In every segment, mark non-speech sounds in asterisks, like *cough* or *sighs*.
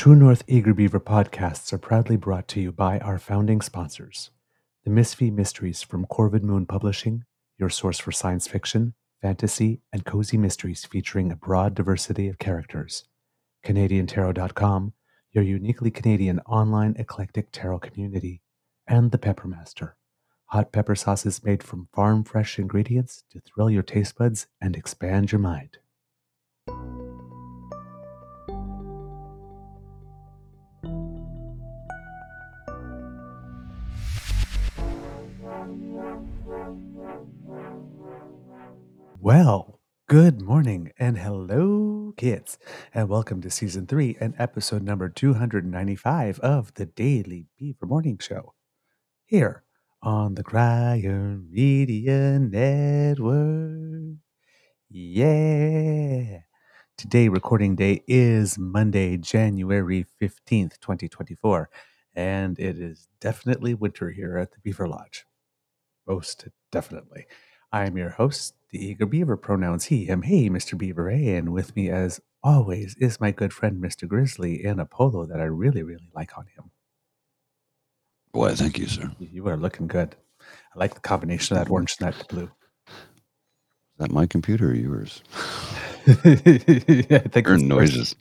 True North Eager Beaver podcasts are proudly brought to you by our founding sponsors The Misfit Mysteries from Corvid Moon Publishing, your source for science fiction, fantasy, and cozy mysteries featuring a broad diversity of characters. CanadianTarot.com, your uniquely Canadian online eclectic tarot community. And The Peppermaster, hot pepper sauces made from farm fresh ingredients to thrill your taste buds and expand your mind. Well, good morning and hello, kids, and welcome to season three and episode number 295 of the Daily Beaver Morning Show here on the Crier Media Network. Yeah. Today, recording day is Monday, January 15th, 2024, and it is definitely winter here at the Beaver Lodge. Most definitely. I am your host, the Eager Beaver, pronouns he, him, hey, Mr. Beaver, A, and with me as always is my good friend Mr. Grizzly in a polo that I really, really like on him. Why, thank you, sir. You are looking good. I like the combination of that orange and that blue. Is that my computer or yours? *laughs* yeah, I think noises.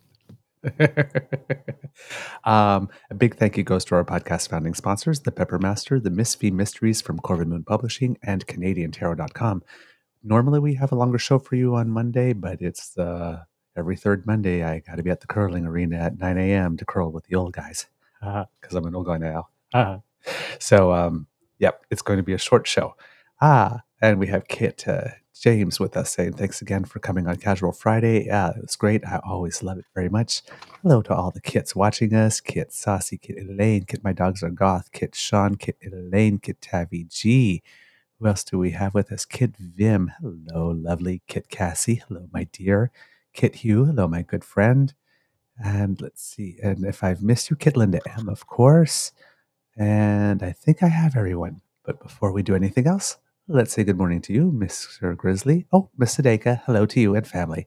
*laughs* um, a big thank you goes to our podcast founding sponsors, the Peppermaster, the Misfit Mysteries from Corvid Moon Publishing, and CanadianTarot.com. Normally, we have a longer show for you on Monday, but it's uh, every third Monday. I got to be at the curling arena at 9 a.m. to curl with the old guys *laughs* because I'm an old guy now. Uh, so, um, yep, it's going to be a short show. Ah, and we have Kit uh, James with us saying thanks again for coming on Casual Friday. Yeah, it was great. I always love it very much. Hello to all the Kits watching us. Kit Saucy, Kit Elaine, Kit My Dogs Are Goth, Kit Sean, Kit Elaine, Kit Tavi G. Who else do we have with us? Kit Vim. Hello, lovely Kit Cassie. Hello, my dear. Kit Hugh. Hello, my good friend. And let's see. And if I've missed you, Kit Linda M, of course. And I think I have everyone. But before we do anything else, let's say good morning to you, Mr. Grizzly. Oh, Miss Sadeka, hello to you and family.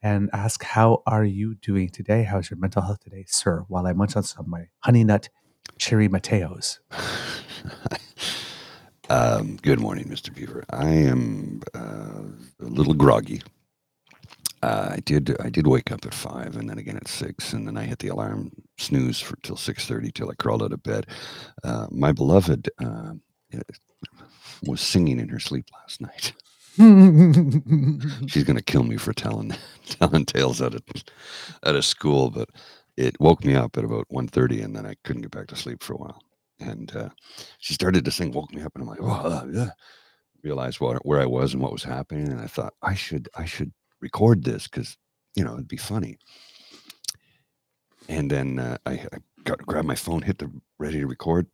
And ask, how are you doing today? How's your mental health today, sir? While I munch on some of my honey nut cherry Mateos. *laughs* Um, good morning, Mr. Beaver. I am uh, a little groggy. Uh, I did I did wake up at five, and then again at six, and then I hit the alarm snooze for till six thirty till I crawled out of bed. Uh, my beloved uh, was singing in her sleep last night. *laughs* *laughs* She's gonna kill me for telling *laughs* telling tales out of out of school, but it woke me up at about 1.30 and then I couldn't get back to sleep for a while. And uh, she started to sing, woke me up, and I'm like, oh, yeah. Realized what, where I was and what was happening, and I thought I should I should record this because you know it'd be funny. And then uh, I, I got grabbed my phone, hit the ready to record.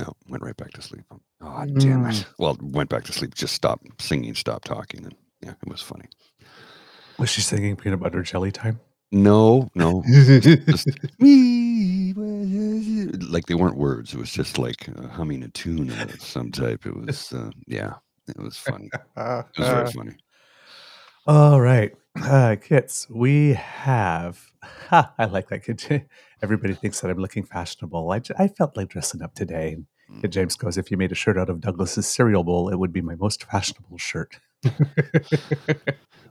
No, went right back to sleep. Oh damn it! Well, went back to sleep. Just stopped singing, stopped talking, and yeah, it was funny. Was she singing peanut butter jelly time? No, no, just *laughs* like they weren't words. It was just like uh, humming a tune of some type. It was, uh, yeah, it was funny. It was very *laughs* funny. All right, uh, kits. We have. Ha, *laughs* I like that. Kid. Everybody thinks that I'm looking fashionable. I, I felt like dressing up today. And Kid James goes, "If you made a shirt out of Douglas's cereal bowl, it would be my most fashionable shirt." *laughs*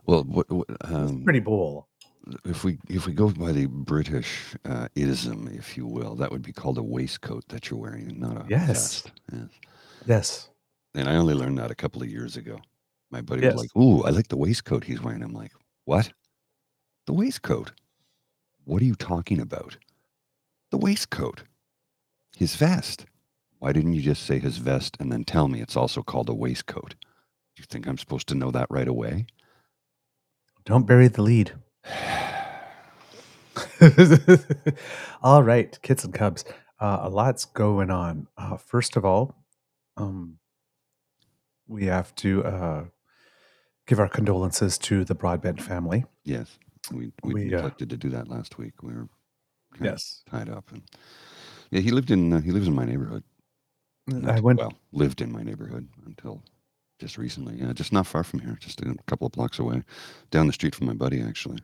Well, what, what, um, Pretty bowl. if we if we go by the British uh, ism, if you will, that would be called a waistcoat that you're wearing, not a Yes. vest. Yes. Yes. And I only learned that a couple of years ago. My buddy Yes. was like, "Ooh, I like the waistcoat he's wearing." I'm like, "What? The waistcoat? What are you talking about? The waistcoat? His vest? Why didn't you just say his vest and then tell me it's also called a waistcoat? Do you think I'm supposed to know that right away?" Don't bury the lead. *laughs* all right, kids and cubs. Uh, a lot's going on. Uh, first of all, um, we have to uh, give our condolences to the Broadbent family. Yes, we we, We, uh, neglected to do that last week. We were kind of Yes, tied up, and yeah, he lived in uh, he lives in my neighborhood. I went. well lived in my neighborhood until just recently. Yeah, just not far from here, just a couple of blocks away, down the street from my buddy. Actually,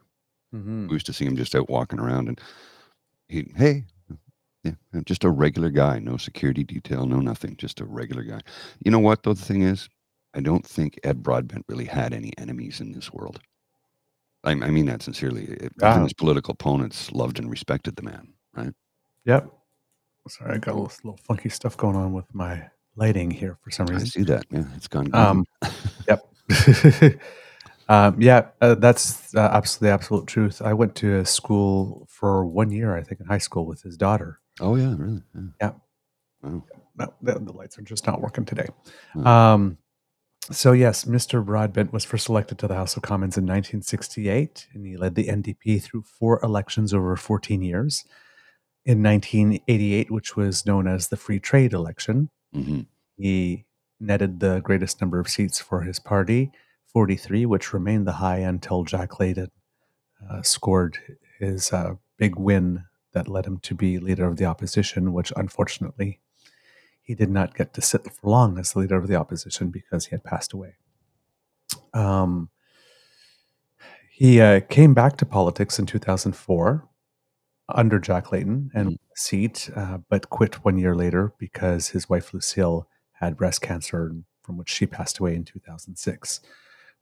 Mhm. we used to see him just out walking around, and he hey. Yeah, just a regular guy, no security detail, no nothing, just a regular guy. You know what, though? The thing is, I don't think Ed Broadbent really had any enemies in this world. I, I mean that sincerely. It, Ah. His political opponents loved and respected the man, right? Yep. Sorry, I got a little, little funky stuff going on with my lighting here for some reason. I see that. Yeah, it's gone. Um, yep. *laughs* *laughs* um, yeah, uh, that's uh, absolutely absolute truth. I went to a school for one year, I think, in high school with his daughter. oh yeah, really? Yeah. Yeah. Wow. No, the, the lights are just not working today. Hmm. Um, so yes, Mr. Broadbent was first elected to the House of Commons in 1968, and he led the NDP through four elections over 14 years. In 1988, which was known as the Free Trade election, hmm he netted the greatest number of seats for his party, 43, which remained the high until Jack Layton uh, scored his uh, big win that led him to be leader of the opposition, which unfortunately he did not get to sit for long as the leader of the opposition because he had passed away. Um, he uh, came back to politics in 2004 under Jack Layton and Mhm. seat, uh, but quit one year later because his wife Lucille had breast cancer, from which she passed away in 2006.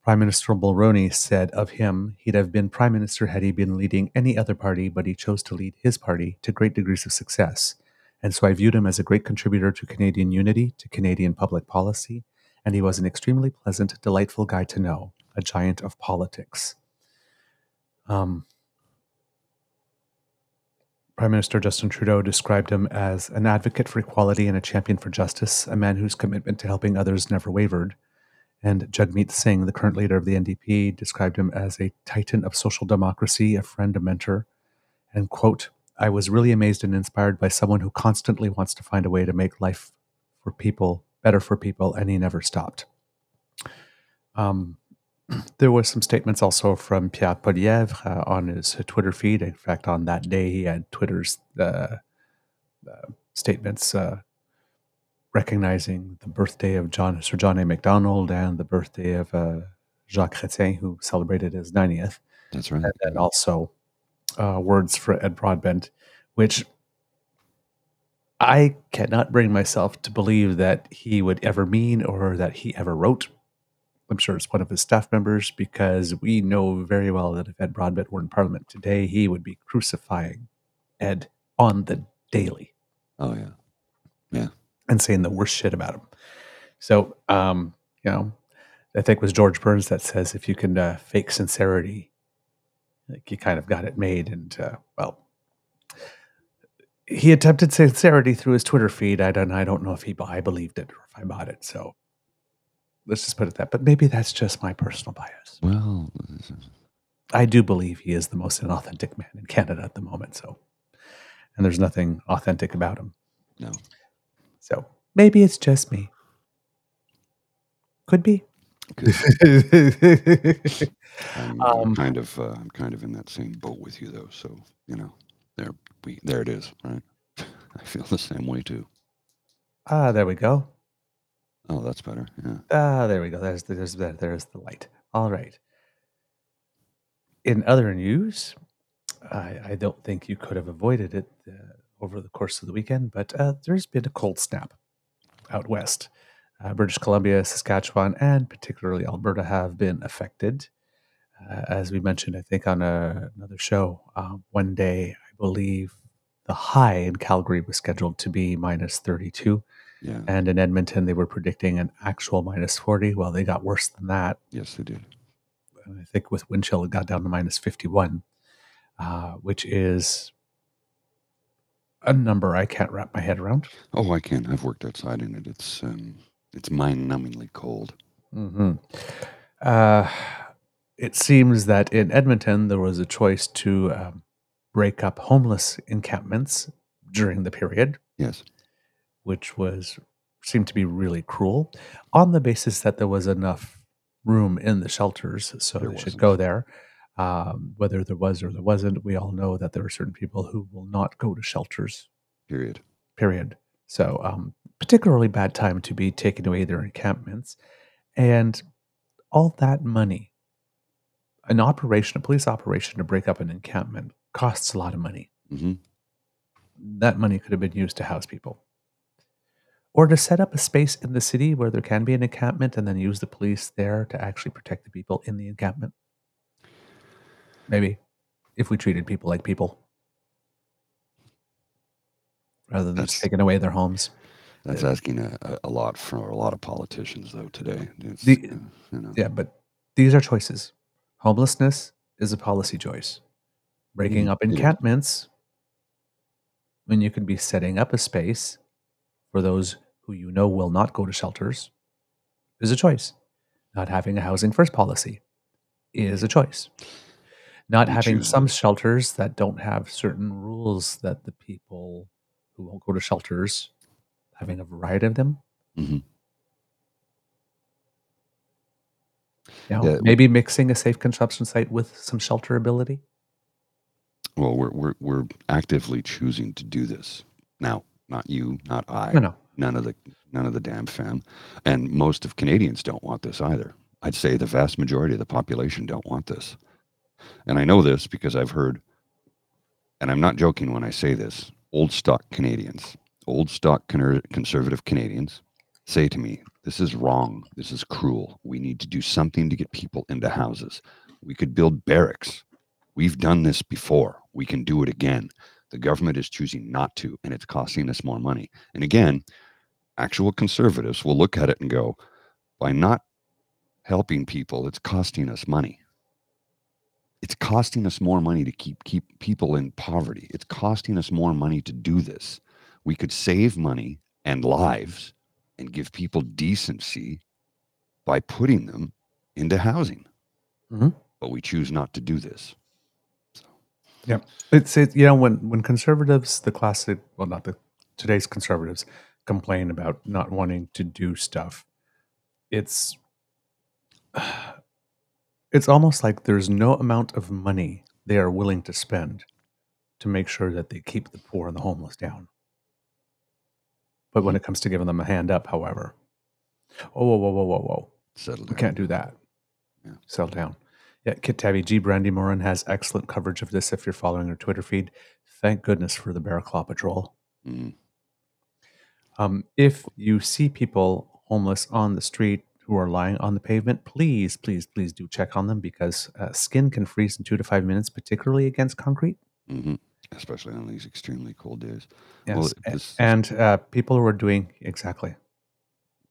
Prime Minister Mulroney said of him, he'd have been prime minister had he been leading any other party, but he chose to lead his party to great degrees of success. And so I viewed him as a great contributor to Canadian unity, to Canadian public policy, and he was an extremely pleasant, delightful guy to know, a giant of politics. Um, Prime Minister Justin Trudeau described him as an advocate for equality and a champion for justice, a man whose commitment to helping others never wavered. And Jagmeet Singh, the current leader of the NDP, described him as a titan of social democracy, a friend, a mentor. And, quote, I was really amazed and inspired by someone who constantly wants to find a way to make life for people better for people, and he never stopped. Um, there was some statements also from Pierre Poilievre uh, on his Twitter feed. In fact, on that day, he had Twitter's uh, uh, statements uh, recognizing the birthday of John Sir John A. Macdonald and the birthday of uh, Jacques Chrétien, who celebrated his 90th That's right. and then also uh, words for Ed Broadbent, which I cannot bring myself to believe that he would ever mean or that he ever wrote. I'm sure it's one of his staff members because we know very well that if Ed Broadbent were in Parliament today, he would be crucifying Ed on the daily Oh yeah. Yeah, and saying the worst shit about him. So, um, you know, I think it was George Burns that says if you can uh, fake sincerity, like you kind of got it made. And uh, well, he attempted sincerity through his Twitter feed. I don't, I don't know if he, I believed it or if I bought it. So let's just put it that. But maybe that's just my personal bias. Well, I do believe he is the most inauthentic man in Canada at the moment. So, and there's nothing authentic about him. no. So maybe it's just me. Could be. *laughs* I'm Um, kind of uh, I'm kind of in that same boat with you though. So you know, there we there it is, right? *laughs* I feel the same way too. ah, there we go. Oh, that's better. Yeah. Ah, there we go. There's the, there's the, there's the light. All right. In other news, I, I don't think you could have avoided it uh, over the course of the weekend, but uh, there's been a cold snap out west. Uh, British Columbia, Saskatchewan, and particularly Alberta have been affected. Uh, as we mentioned, I think on a, another show, um, one day, I believe the high in Calgary was scheduled to be minus 32. Yeah. And in Edmonton, they were predicting an actual minus 40. Well, they got worse than that. Yes, they did. And I think with wind chill, it got down to minus 51, uh, which is a number I can't wrap my head around. Oh, I can. I've worked outside in it. It's um, it's mind-numbingly cold. hmm Uh, it seems that in Edmonton, there was a choice to um, break up homeless encampments during the period, Yes. Which was seemed to be really cruel, on the basis that there was enough room in the shelters, so There they should go there. Um, whether there was or there wasn't, we all know that there are certain people who will not go to shelters. Period. Period. So, um, particularly bad time to be taking away their encampments, and all that money. An operation, a police operation to break up an encampment, costs a lot of money hmm that money could have been used to house people. Or to set up a space in the city where there can be an encampment and then use the police there to actually protect the people in the encampment. Maybe if we treated people like people rather than just That's- taking away their homes. That's asking a, a- lot for a lot of politicians, though. Today, The- uh, you know, Yeah, but these are choices. Homelessness is a policy choice. Breaking Mm, up encampments when you can be setting up a space for those who you know will not go to shelters is a choice. Not having a housing first policy is a choice. Not We having some shelters that don't have certain rules that the people who won't go to shelters having a variety of them. Mhm. You Yeah, maybe mixing a safe consumption site with some shelter ability. well, we're we're we're actively choosing to do this now. Not you, not I. No, no. None of the none of the damn fam, and most of Canadians don't want this either. I'd say the vast majority of the population don't want this, and I know this because I've heard, and I'm not joking when I say this. Old stock Canadians, old stock conser- conservative Canadians, say to me, "This is wrong. This is cruel. We need to do something to get people into houses. We could build barracks. We've done this before. We can do it again." The government is choosing not to, and it's costing us more money. And again, actual conservatives will look at it and go, by not helping people, it's costing us money. It's costing us more money to keep keep people in poverty. It's costing us more money to do this. We could save money and lives and give people decency by putting them into housing. Mhm. But we choose not to do this. Yeah, it's it, you know when when conservatives, the classic, well, not the today's conservatives, complain about not wanting to do stuff. It's *sighs* it's almost like there's no amount of money they are willing to spend to make sure that they keep the poor and the homeless down. But when it comes to giving them a hand up, however, oh whoa whoa whoa whoa whoa, Settle we can't do that. Yeah. Settle down. Yeah, Kit Tabby G. Brandi Morin has excellent coverage of this if you're following her Twitter feed. Thank goodness for the Bear Clan Patrol. Mm, Um, if you see people homeless on the street who are lying on the pavement, please, please, please do check on them because uh, skin can freeze in two to five minutes, particularly against concrete. mhm. Especially on these extremely cold days. Yes. Well, this- and uh, people who are doing exactly.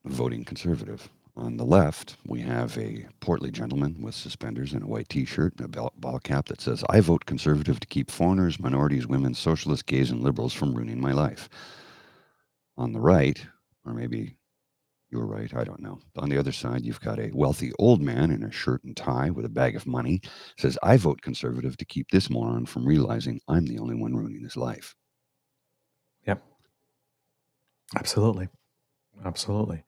voting conservative. On the left, we have a portly gentleman with suspenders and a white T-shirt and a ball, ball cap that says, "I vote conservative to keep foreigners, minorities, women, socialists, gays, and liberals from ruining my life." On the right, or maybe you're right, I don't know. On the other side, you've got a wealthy old man in a shirt and tie with a bag of money. Says, "I vote conservative to keep this moron from realizing I'm the only one ruining his life." Yep. Absolutely. Absolutely.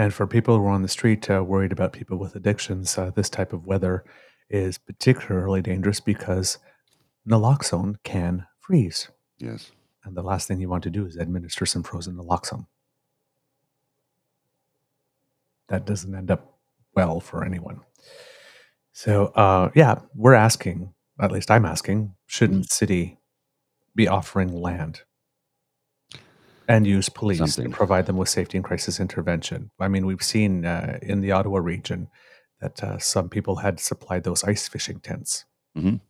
And for people who are on the street uh, worried about people with addictions, uh, this type of weather is particularly dangerous because naloxone can freeze. Yes. And the last thing you want to do is administer some frozen naloxone. That doesn't end up well for anyone. So, uh, yeah, we're asking, at least I'm asking, shouldn't city be offering land and use police Something. to provide them with safety and crisis intervention? I mean, we've seen uh, in the Ottawa region that uh, some people had supplied those ice fishing tents Mhm.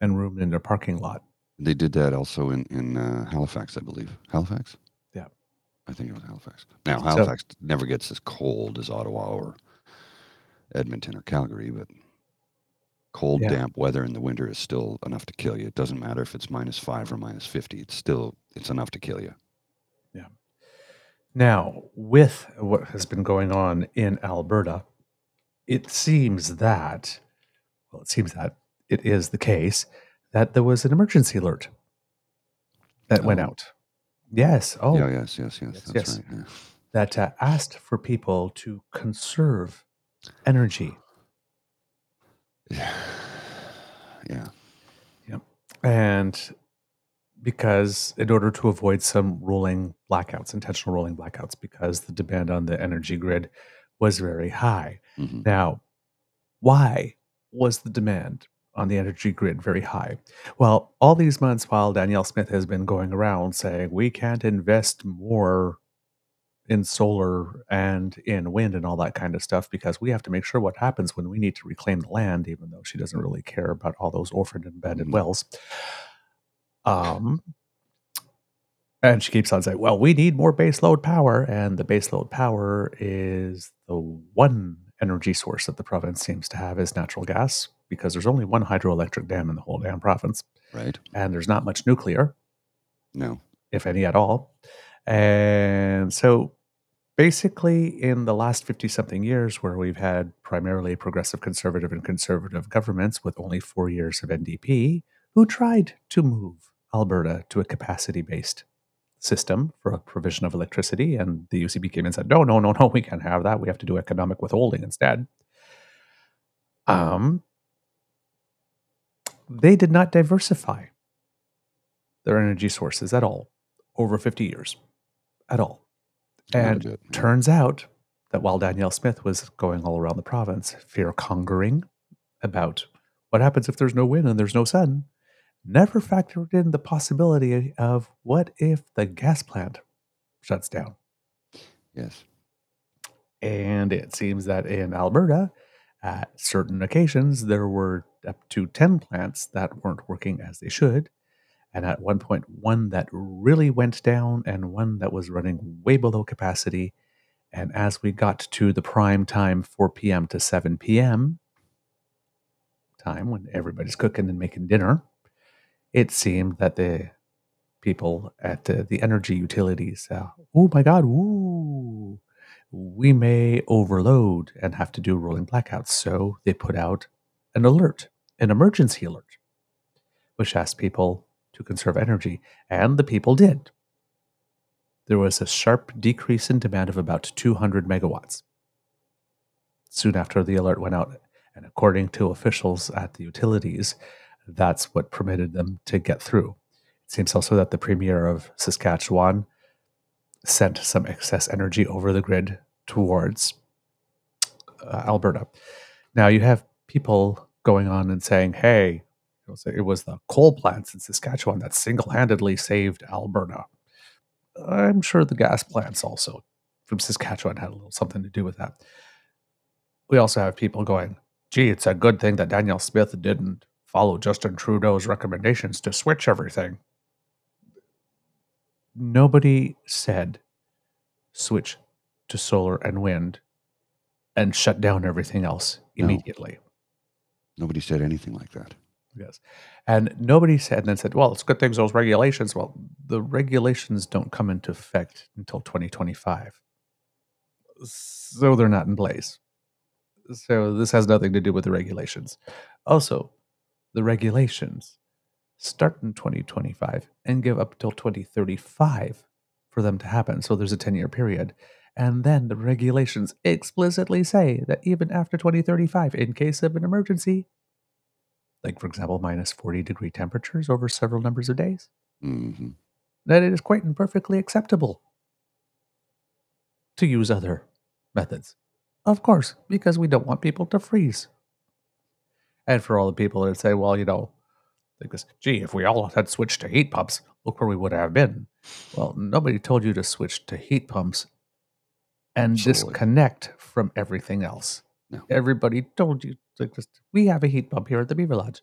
and roomed in their parking lot. They did that also in in uh, Halifax, I believe. Halifax. Yeah. I think it was Halifax. Now So- Halifax never gets as cold as Ottawa or Edmonton or Calgary, but cold, Yeah. damp weather in the winter is still enough to kill you. It doesn't matter if it's minus five or minus fifty. It's still it's enough to kill you. Now, with what has been going on in Alberta, it seems that, well, it seems that it is the case that there was an emergency alert that went Oh. out. Yes. Oh, Yeah. Yes. Yes. Yes. Yes, that's yes. right. that uh, asked for people to conserve energy. *sighs* Yeah. Yeah. And because, in order to avoid some rolling blackouts, intentional rolling blackouts, because the demand on the energy grid was very high. hmm Now, why was the demand on the energy grid very high? Well, all these months while Danielle Smith has been going around saying we can't invest more in solar and in wind and all that kind of stuff because we have to make sure what happens when we need to reclaim the land, even though she doesn't really care about all those orphaned and abandoned Mhm. wells. Um, and she keeps on saying, well, we need more baseload power. And the baseload power is the one energy source that the province seems to have is natural gas because there's only one hydroelectric dam in the whole damn province. Right. And there's not much nuclear, No. if any at all. And so basically, in the last 50 something years, where we've had primarily progressive conservative and conservative governments with only four years of NDP, who tried to move Alberta to a capacity based system for a provision of electricity. And the UCP came and said, no, no, no, no, we can't have that. We have to do economic withholding instead. Um, they did not diversify their energy sources at all over 50 years at all. And bit, yeah. turns out that while Danielle Smith was going all around the province, fear congering about what happens if there's no wind and there's no sun, never factored in the possibility of what if the gas plant shuts down. Yes. And it seems that in Alberta, at certain occasions, there were up to 10 plants that weren't working as they should. And at one point, one that really went down and one that was running way below capacity. And as we got to the prime time, 4 p.m. to 7 p.m. time when everybody's cooking and making dinner, it seemed that the people at uh, the energy utilities, uh, oh my God, we may overload and have to do rolling blackouts. So they put out an alert, an emergency alert, which asked people to conserve energy. And the people did. There was a sharp decrease in demand of about 200 megawatts soon after the alert went out. And according to officials at the utilities, that's what permitted them to get through. It seems also that the premier of Saskatchewan sent some excess energy over the grid towards uh, Alberta. Now you have people going on and saying, "Hey, it was the coal plants in Saskatchewan that single-handedly saved Alberta." I'm sure the gas plants also from Saskatchewan had a little something to do with that. We also have people going, "Gee, it's a good thing that Danielle Smith didn't follow Justin Trudeau's recommendations to switch everything." Nobody said switch to solar and wind and shut down everything else No. immediately. Nobody said anything like that. Yes. And nobody said, and then said, well, it's good things, those regulations. Well, the regulations don't come into effect until 2025. So they're not in place. So this has nothing to do with the regulations. Also, the regulations start in 2025 and give up till 2035 for them to happen. So there's a 10 year period. And then the regulations explicitly say that even after 2035, in case of an emergency, like for example, minus 40 degree temperatures over several numbers of days, hmm that it is quite and perfectly acceptable to use other methods. Of course, because we don't want people to freeze. And for all the people that say, well, you know, like this, gee, if we all had switched to heat pumps, look where we would have been. Well, nobody told you to switch to heat pumps and Absolutely. disconnect from everything else. No. Everybody told you, like, just, we have a heat pump here at the Beaver Lodge.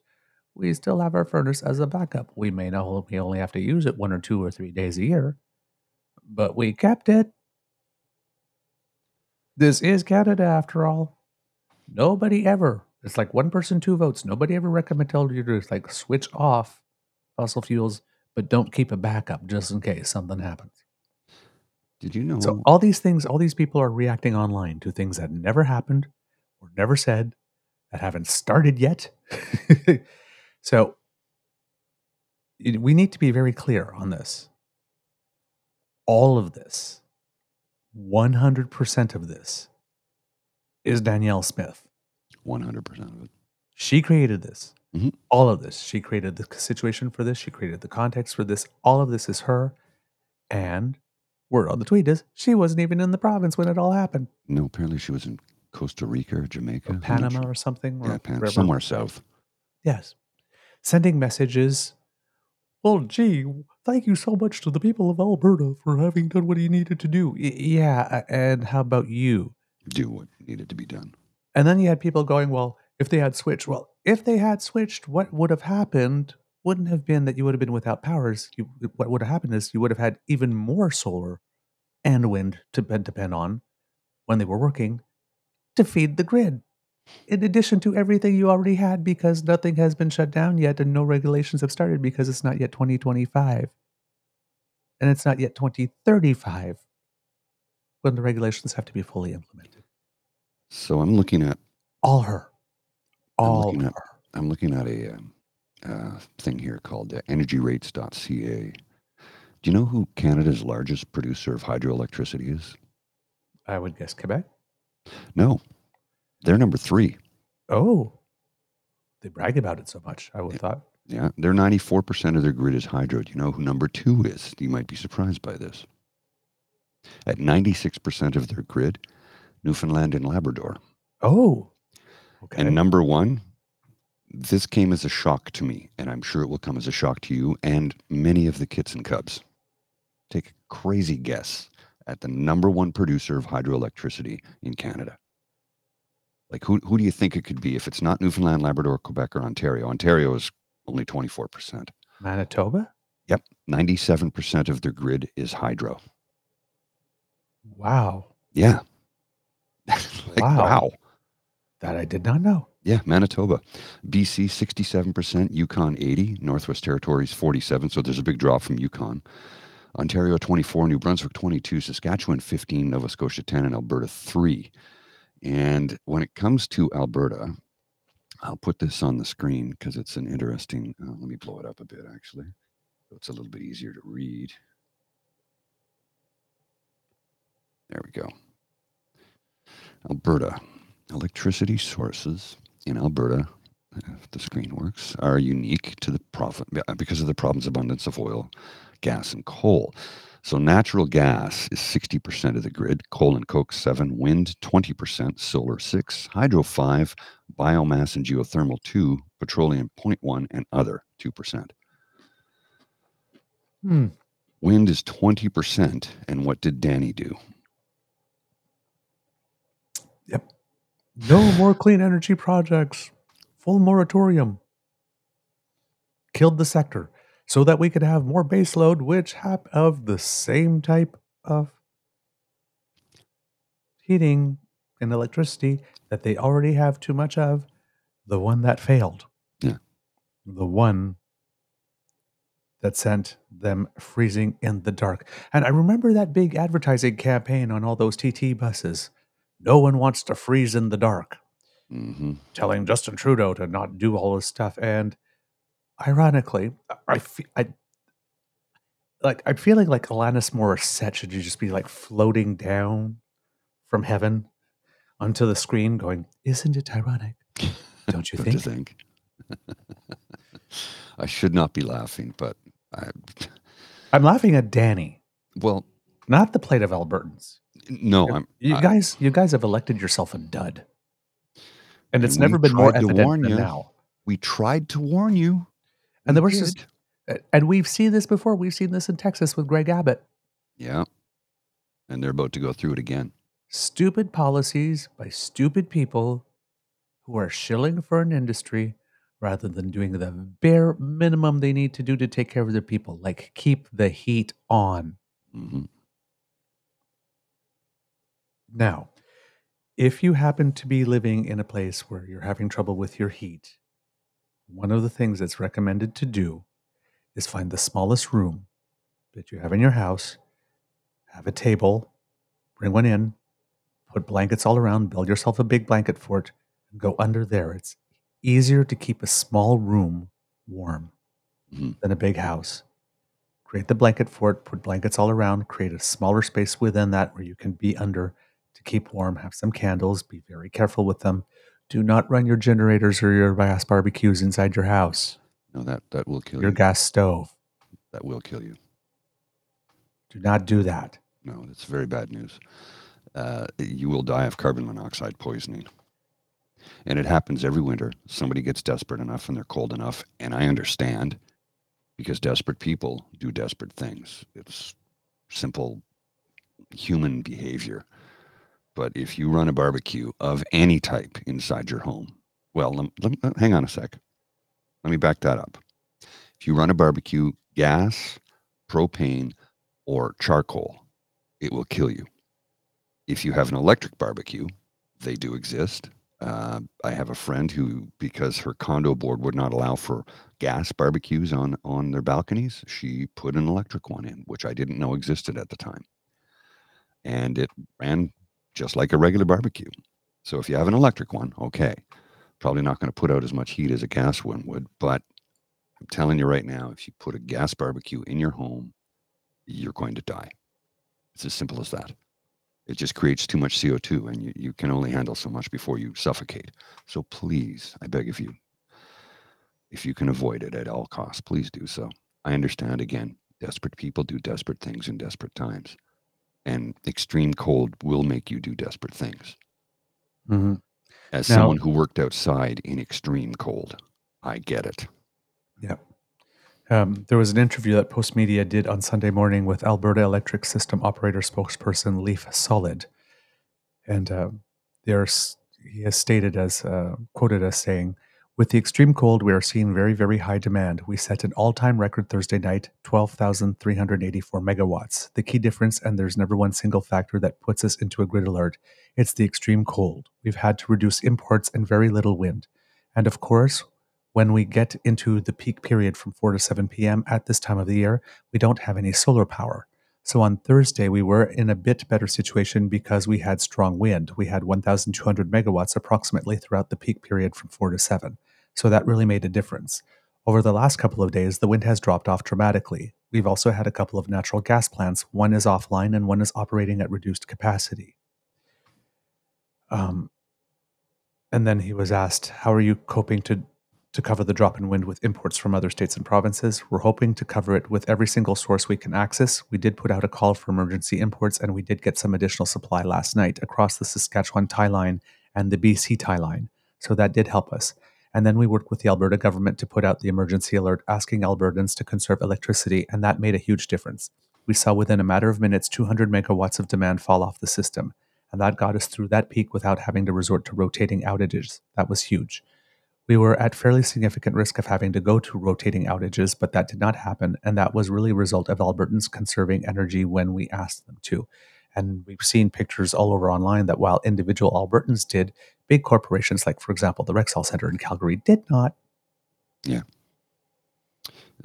We still have our furnace as a backup. We may know we only have to use it one or two or three days a year, but we kept it. This is Canada after all. Nobody ever, it's like one person, two votes. Nobody ever recommended you to like switch off fossil fuels, but don't keep a backup just in case something happens. Did you know? So all these things, all these people are reacting online to things that never happened or never said, that haven't started yet. *laughs* so it- we need to be very clear on this. All of this, 100% of this, is Danielle Smith. 100% of it. She created this. Mhm. All of this. She created the situation for this. She created the context for this. All of this is her. And word on the tweet is she wasn't even in the province when it all happened. No, apparently she was in Costa Rica or Jamaica. Or Panama sure. or something. or Yeah, somewhere south. Yes. Sending messages. Well, gee, thank you so much to the people of Alberta for having done what you needed to do. Y- yeah. And how about you? Do what needed to be done. And then you had people going, well, if they had switched, well, if they had switched, what would have happened wouldn't have been that you would have been without powers. You, what would have happened is you would have had even more solar and wind to depend, on when they were working to feed the grid. In addition to everything you already had, because nothing has been shut down yet and no regulations have started because it's not yet 2025. And it's not yet 2035 when the regulations have to be fully implemented. So I'm looking at All her. I'm All looking her. at- I'm looking at a um, uh, thing here called uh, energyrates.ca. Do you know who Canada's largest producer of hydroelectricity is? I would guess Quebec. No, they're number three. Oh, they brag about it so much. I would have thought. Yeah, they're 94% of their grid is hydro. Do you know who number two is? You might be surprised by this. At 96% of their grid, Newfoundland and Labrador. Oh, okay. And number one, this came as a shock to me, and I'm sure it will come as a shock to you and many of the kits and cubs. Take a crazy guess at the number one producer of hydroelectricity in Canada. Like, who, who do you think it could be if it's not Newfoundland, Labrador, Quebec, or Ontario? Ontario is only 24%. Manitoba. Yep. 97% of their grid is hydro. Wow, Yeah. Like, Wow. wow. that I did not know. Yeah, Manitoba. BC 67%, Yukon 80, Northwest Territories 47, so there's a big drop from Yukon. Ontario 24, New Brunswick 22, Saskatchewan 15, Nova Scotia 10, and Alberta 3. And when it comes to Alberta, I'll put this on the screen because it's an interesting. Uh, let me blow it up a bit, actually, so it's a little bit easier to read. There we go. Alberta. Electricity sources in Alberta, if the screen works, are unique to the profit because of the province abundance of oil, gas, and coal. So natural gas is 60% of the grid, coal and coke 7, wind 20%, solar 6, hydro 5, biomass and geothermal 2, petroleum 0.1 and other 2%. Hmm. Wind is 20% and what did Danny do? No more clean energy projects. Full moratorium. Killed the sector so that we could have more baseload, which hap of the same type of heating and electricity that they already have too much of. The one that failed. Yeah. The one that sent them freezing in the dark. And I remember that big advertising campaign on all those TT buses. No one wants to freeze in the dark hmm telling Justin Trudeau to not do all this stuff. And ironically, I feel I like I'm feeling like Alanis Morissette should you just be like floating down from heaven onto the screen, going, "Isn't it ironic? *laughs* Don't you Don't think?" you think? *laughs* I should not be laughing, but I, I'm laughing at Danny, well, not the plate of Albertans. No, I'm. You I- guys, you guys have elected yourself a dud, and it's And never been more evident warn than you. now. we tried to warn you, And We there was. Uh, And we've seen this before. We've seen this in Texas with Greg Abbott. Yeah, and they're about to go through it again. Stupid policies by stupid people who are shilling for an industry rather than doing the bare minimum they need to do to take care of their people, like keep the heat on. hmm Now, if you happen to be living in a place where you're having trouble with your heat, one of the things that's recommended to do is find the smallest room that you have in your house, have a table, bring one in, put blankets all around, build yourself a big blanket fort, and go under there. It's easier to keep a small room warm Mhm. than a big house. Create the blanket fort, put blankets all around, create a smaller space within that where you can be under to keep warm, have some candles, be very careful with them. Do not run your generators or your gas barbecues inside your house, No, that that will kill you. your you. gas stove. That will kill you. Do not do that. No, that's very bad news. Uh, you will die of carbon monoxide poisoning. And it happens every winter. Somebody gets desperate enough and they're cold enough. And I understand because desperate people do desperate things. It's simple human behavior. But if you run a barbecue of any type inside your home, well, lem- lem- uh, hang on a sec. Let me back that up. If you run a barbecue, gas, propane, or charcoal, it will kill you. If you have an electric barbecue, they do exist. Uh, I have a friend who, because her condo board would not allow for gas barbecues on on their balconies, she put an electric one in, which I didn't know existed at the time, and it ran just like a regular barbecue. So if you have an electric one, okay, probably not going to put out as much heat as a gas one would, but I'm telling you right now, if you put a gas barbecue in your home, you're going to die. It's as simple as that. It just creates too much CO2 and you, you can only handle so much before you suffocate. So please, I beg of you, if you can avoid it at all costs, please do so. I understand again, desperate people do desperate things in desperate times. And extreme cold will make you do desperate things. Mm-hmm. As Now- someone who worked outside in extreme cold, I get it. Yeah. Um, there was an interview that Postmedia did on Sunday morning with Alberta Electric System Operator spokesperson Leif Sollid, and uh, there's he has stated as uh, quoted as saying, "With the extreme cold, we are seeing very very high demand. We set an all-time record Thursday night, twelve thousand three hundred eighty-four megawatts. The key difference, and there's never one single factor that puts us into a grid alert. It's the extreme cold. We've had to reduce imports and very little wind, and of course." when we get into the peak period from 4 to 7 p.m. at this time of the year, we don't have any solar power. So on Thursday, we were in a bit better situation because we had strong wind. We had 1,200 megawatts approximately throughout the peak period from 4 to 7. So that really made a difference. Over the last couple of days, the wind has dropped off dramatically. We've also had a couple of natural gas plants. One is offline and one is operating at reduced capacity. Um, and then he was asked, How are you coping to to cover the drop in wind with imports from other states and provinces. We're hoping to cover it with every single source we can access. We did put out a call for emergency imports, and we did get some additional supply last night across the Saskatchewan tie line and the BC tie line. So that did help us. And then we worked with the Alberta government to put out the emergency alert asking Albertans to conserve electricity, and that made a huge difference. We saw within a matter of minutes 200 megawatts of demand fall off the system, and that got us through that peak without having to resort to rotating outages. That was huge. We were at fairly significant risk of having to go to rotating outages, but that did not happen. And that was really a result of Albertans conserving energy when we asked them to. And we've seen pictures all over online that while individual Albertans did, big corporations like, for example, the Rexall Center in Calgary did not.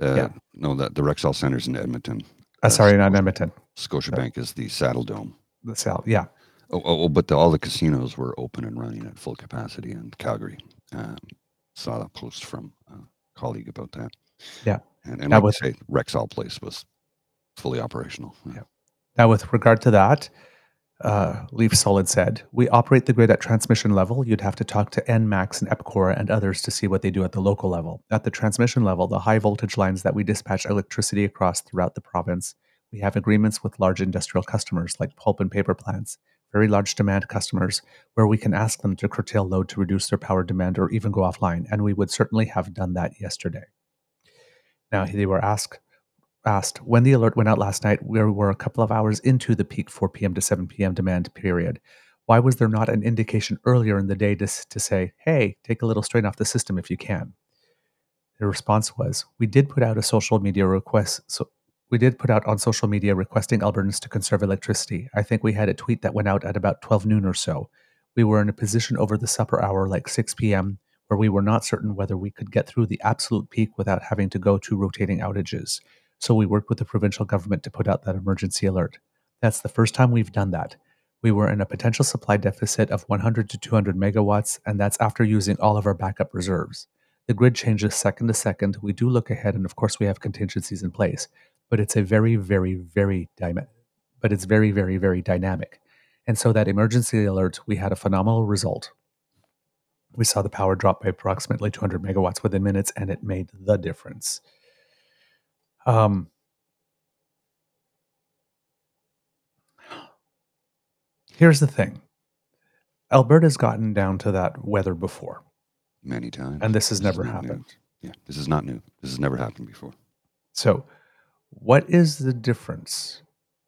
Uh, Yeah. No, that the Rexall Center's in Edmonton. Uh, sorry, not Edmonton. Scotiabank is the Saddledome. The South. Yeah. Oh, oh, oh, but the, all the casinos were open and running at full capacity in Calgary. Um, saw that post from a colleague about that. Yeah. and, and That like was- I say, Rexall Place was fully operational. Yeah. Now, with regard to that, uh, Leif Sollid said, We operate the grid at transmission level. You'd have to talk to ENMAX and EPCOR and others to see what they do at the local level. At the transmission level, the high voltage lines that we dispatch electricity across throughout the province, we have agreements with large industrial customers like pulp and paper plants, very large demand customers, where we can ask them to curtail load to reduce their power demand or even go offline. And we would certainly have done that yesterday. Now, they were asked asked when the alert went out last night, we were a couple of hours into the peak 4 p.m. to 7 p.m. demand period. Why was there not an indication earlier in the day to, to say, hey, take a little strain off the system if you can? The response was, we did put out a social media request. So we did put out on social media requesting Albertans to conserve electricity. I think we had a tweet that went out at about 12 noon or so. We were in a position over the supper hour, like 6 p.m., where we were not certain whether we could get through the absolute peak without having to go to rotating outages. So we worked with the provincial government to put out that emergency alert. That's the first time we've done that. We were in a potential supply deficit of 100 to 200 megawatts, and that's after using all of our backup reserves. The grid changes second to second. We do look ahead, and of course, we have contingencies in place, but it's a very, very, very dynamic. but it's very, very, very dynamic. And so that emergency alert, we had a phenomenal result. We saw the power drop by approximately 200 megawatts within minutes, and it made the difference. Um, here's the thing Alberta's gotten down to that weather before, Many times. and this has is never not new. happened. Yeah, this is not new. This has never happened before. So, what is the difference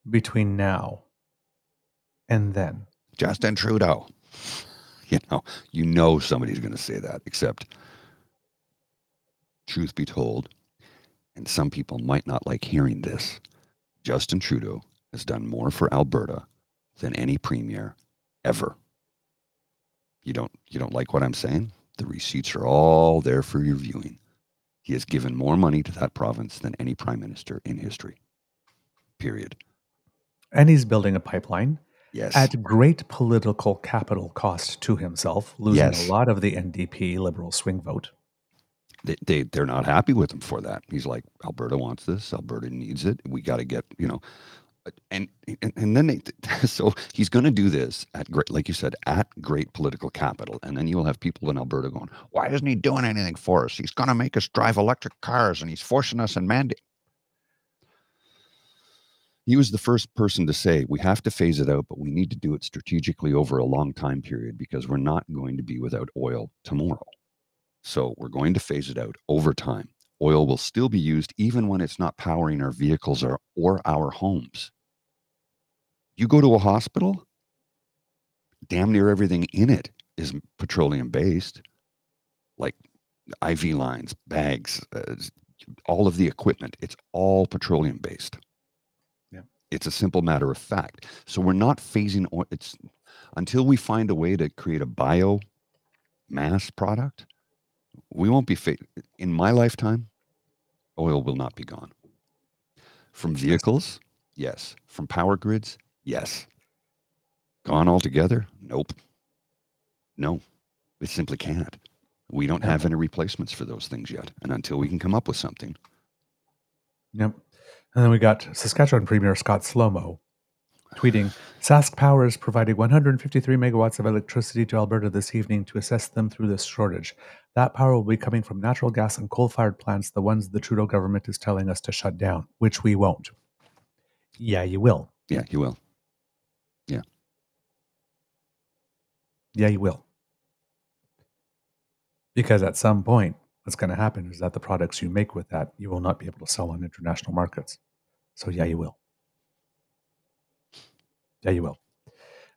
between now and then? Justin Trudeau. You know, you know somebody's going to say that, except truth be told, and some people might not like hearing this, Justin Trudeau has done more for Alberta than any premier ever. You don't you don't like what I'm saying? The receipts are all there for your viewing. He has given more money to that province than any prime minister in history. Period. And he's building a pipeline Yes. at great political capital cost to himself, losing Yes. a lot of the NDP liberal swing vote. They, they they're not happy with him for that. He's like, Alberta wants this. Alberta needs it. We got to get you know, uh, and and, and then they *laughs* so he's going to do this at great, like you said, at great political capital, and then you'll have people in Alberta going, why isn't he doing anything for us? He's going to make us drive electric cars, and he's forcing us and mandate. He was the first person to say we have to phase it out, but we need to do it strategically over a long time period because we're not going to be without oil tomorrow. So we're going to phase it out over time. Oil will still be used even when it's not powering our vehicles or, or our homes. You go to a hospital, damn near everything in it is petroleum based, like IV lines, bags, uh, all of the equipment. It's all petroleum based. Yeah. It's a simple matter of fact. So we're not phasing oil. It's until we find a way to create a bio mass product we won't be fa- in my lifetime oil will not be gone. From vehicles yes. From power grids yes. Gone altogether? Nope. No. It simply can't. We don't have any replacements for those things yet and until we can come up with something. Yep. And then we got Saskatchewan Premier Scott Slomo tweeting Sask Power is providing 153 megawatts of electricity to Alberta this evening to assess them through this shortage. That power will be coming from natural gas and coal fired plants, the ones the Trudeau government is telling us to shut down, which we won't. Yeah, you will. yeah you will Yeah, Yeah, you will. Because at some point, what's going to happen is that the products you make with that, you will not be able to sell on international markets. So, yeah, you will. Yeah, you will.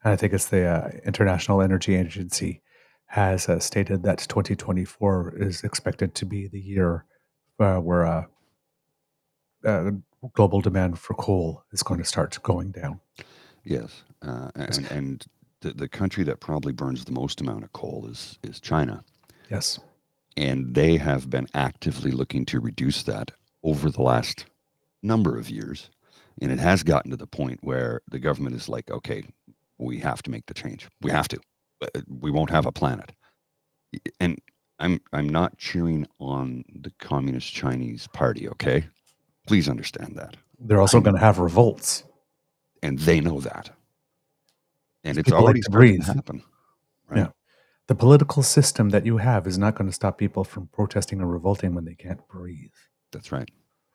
And I think it's the uh, International Energy Agency has uh, stated that 2024 is expected to be the year uh, where uh, uh, global demand for coal is going to start going down. yes uh, and and the, the country that probably burns the most amount of coal is is china Yes. and they have been actively looking to reduce that over the last number of years and it has gotten to the point where the government is like okay we have to make the change we have to Uh, we won't have a planet and i'm i'm not cheering on the communist chinese party okay please understand that They're also going to have revolts. and they know that and it's already starting to happen right Yeah. The political system that you have is not going to stop people from protesting or revolting when they can't breathe. That's right.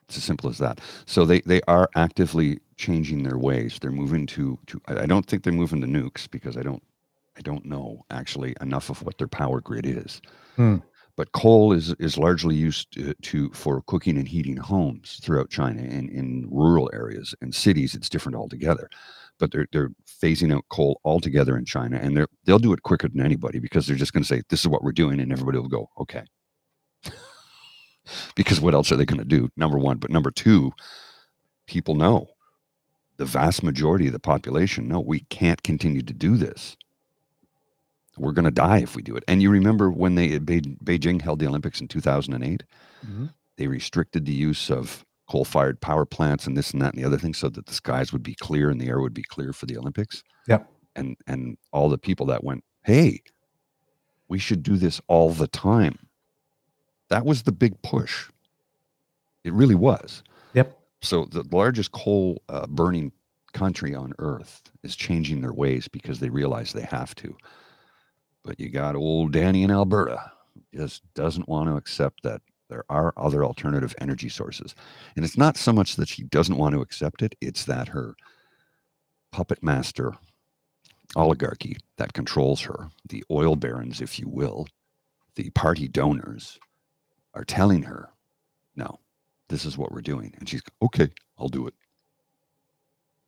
It's as simple as that. So they, they are actively changing their ways. They're moving to, to I don't think they're moving to nukes because I don't I don't know actually enough of what their power grid is. Hmm. But coal is is largely used to, to for cooking and heating homes throughout China and in rural areas and cities it's different altogether. But they're they're phasing out coal altogether in China and they're they'll do it quicker than anybody because they're just going to say this is what we're doing and everybody will go okay. *laughs* because what else are they going to do? Number one, but number two, people know. The vast majority of the population know we can't continue to do this. We're going to die if we do it. And you remember when they Beijing held the Olympics in 2008? Mhm. They restricted the use of coal-fired power plants and this and that and the other thing so that the skies would be clear and the air would be clear for the Olympics. Yep. And and all the people that went, "Hey, we should do this all the time." That was the big push. It really was. Yep. So the largest coal uh, burning country on earth is changing their ways because they realize they have to. But you got old Danny in Alberta just doesn't want to accept that there are other alternative energy sources. And it's not so much that she doesn't want to accept it, it's that her puppet master oligarchy that controls her, the oil barons, if you will, the party donors, are telling her, no, this is what we're doing. And she's, okay, I'll do it.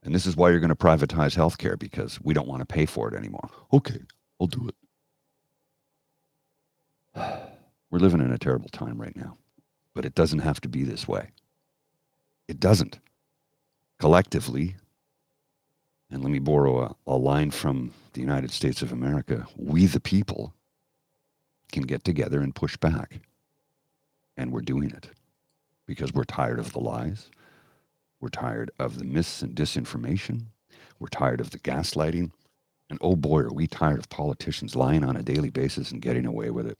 And this is why you're going to privatize healthcare because we don't want to pay for it anymore. Okay, I'll do it. *sighs* We're living in a terrible time right now, but it doesn't have to be this way. It doesn't. Collectively, and let me borrow a, a line from the United States of America we, the people, can get together and push back. And we're doing it because we're tired of the lies. We're tired of the myths and disinformation. We're tired of the gaslighting. And oh boy, are we tired of politicians lying on a daily basis and getting away with it.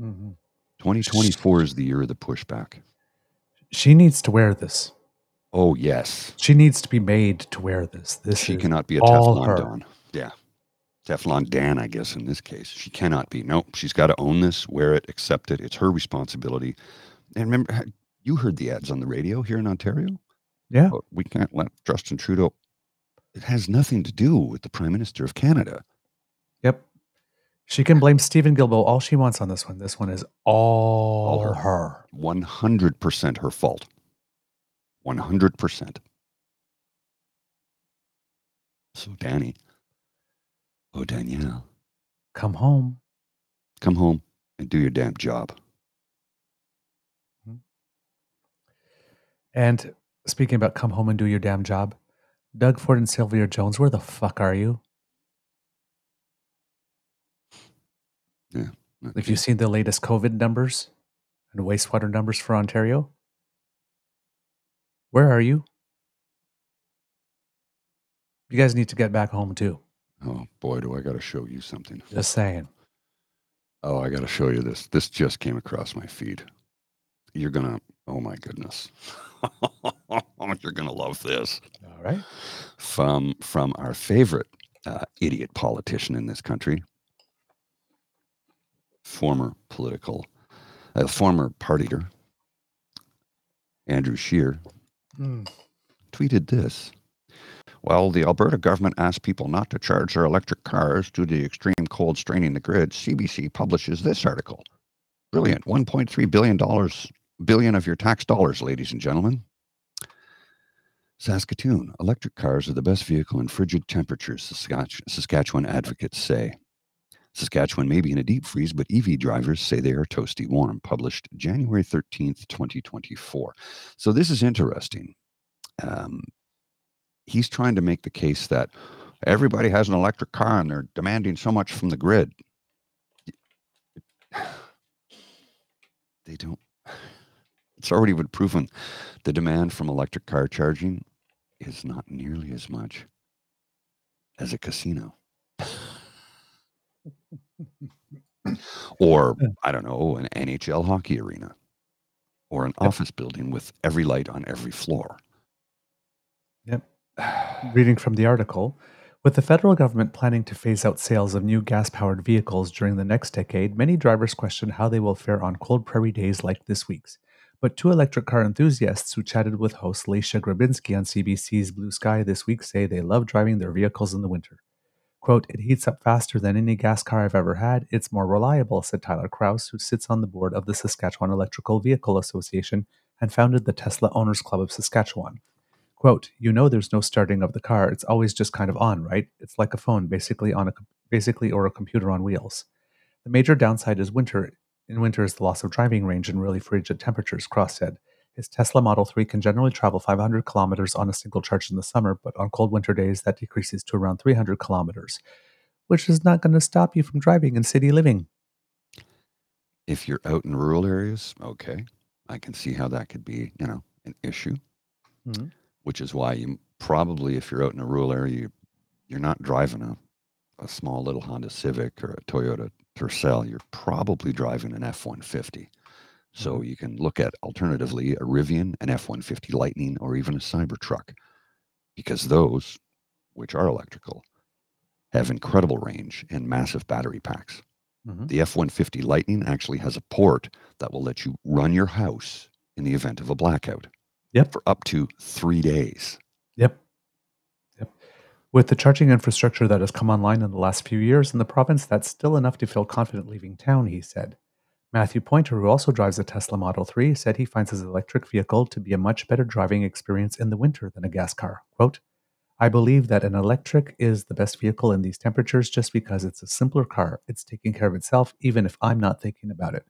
Mhm. 2024 is the year of the pushback. She needs to wear this. Oh, yes. She needs to be made to wear this. This She cannot be a Teflon her. Don. Yeah. Teflon Dan, I guess, in this case. She cannot be. Nope. She's got to own this, wear it, accept it. It's her responsibility. And remember, you heard the ads on the radio here in Ontario? Yeah. Oh, we can't let Justin Trudeau. It has nothing to do with the Prime Minister of Canada. She can blame Steven Guilbeault all she wants on this one. This one is all, her. her. 100% her fault. 100%. So, Danny. Oh, Danielle. Come home. Come home and do your damn job. Mm-hmm. And speaking about come home and do your damn job, Doug Ford and Sylvia Jones, where the fuck are you? Have you seen the latest COVID numbers and wastewater numbers for Ontario? Where are you? You guys need to get back home too. Oh boy, do I got to show you something. Just saying. Oh, I got to show you this. This just came across my feed. You're going to, oh my goodness. *laughs* You're going to love this. All right. From, from our favorite uh, idiot politician in this country, former political, uh, former party leader, Andrew Scheer, Mm. tweeted this. While the Alberta government asked people not to charge their electric cars due to the extreme cold straining the grid, CBC publishes this article. Brilliant. $1.3 billion, billion of your tax dollars, ladies and gentlemen. Saskatoon, electric cars are the best vehicle in frigid temperatures, Saskatch- Saskatchewan advocates say. Saskatchewan may be in a deep freeze, but EV drivers say they are toasty warm, published January 13th, 2024. So this is interesting. Um, he's trying to make the case that everybody has an electric car and they're demanding so much from the grid. *sighs* They don't. It's already been proven the demand from electric car charging is not nearly as much as a casino. Or, I don't know, an NHL hockey arena or an office building with every light on every floor. Yep. *sighs* Reading from the article, with the federal government planning to phase out sales of new gas powered vehicles during the next decade, many drivers question how they will fare on cold prairie days like this week's. But two electric car enthusiasts who chatted with host Leisha Grebinski on CBC's Blue Sky this week say they love driving their vehicles in the winter. Quote, it heats up faster than any gas car I've ever had. It's more reliable, said Tyler Krause, who sits on the board of the Saskatchewan Electrical Vehicle Association and founded the Tesla Owners Club of Saskatchewan. Quote, you know there's no starting of the car. It's always just kind of on, right? It's like a phone, basically on a basically or a computer on wheels. The major downside is winter. In winter is the loss of driving range and really frigid temperatures, Krause said. His Tesla Model 3 can generally travel 500 kilometers on a single charge in the summer, but on cold winter days, that decreases to around 300 kilometers, which is not going to stop you from driving and city living. If you're out in rural areas, okay, I can see how that could be, you know, an issue. Mhm. Which is why you probably, if you're out in a rural area, you, you're not driving a, a small little Honda Civic or a Toyota Tercel. You're probably driving an F-150. So you can look at alternatively a Rivian, an F-150 Lightning, or even a Cybertruck, because those, which are electrical, have incredible range and massive battery packs. Mhm. The F 150 Lightning actually has a port that will let you run your house in the event of a blackout Yep. for up to three days. Yep. Yep. With the charging infrastructure that has come online in the last few years in the province, that's still enough to feel confident leaving town, he said. Matthew Pointer, who also drives a Tesla Model 3, said he finds his electric vehicle to be a much better driving experience in the winter than a gas car. Quote, I believe that an electric is the best vehicle in these temperatures just because it's a simpler car. It's taking care of itself, even if I'm not thinking about it.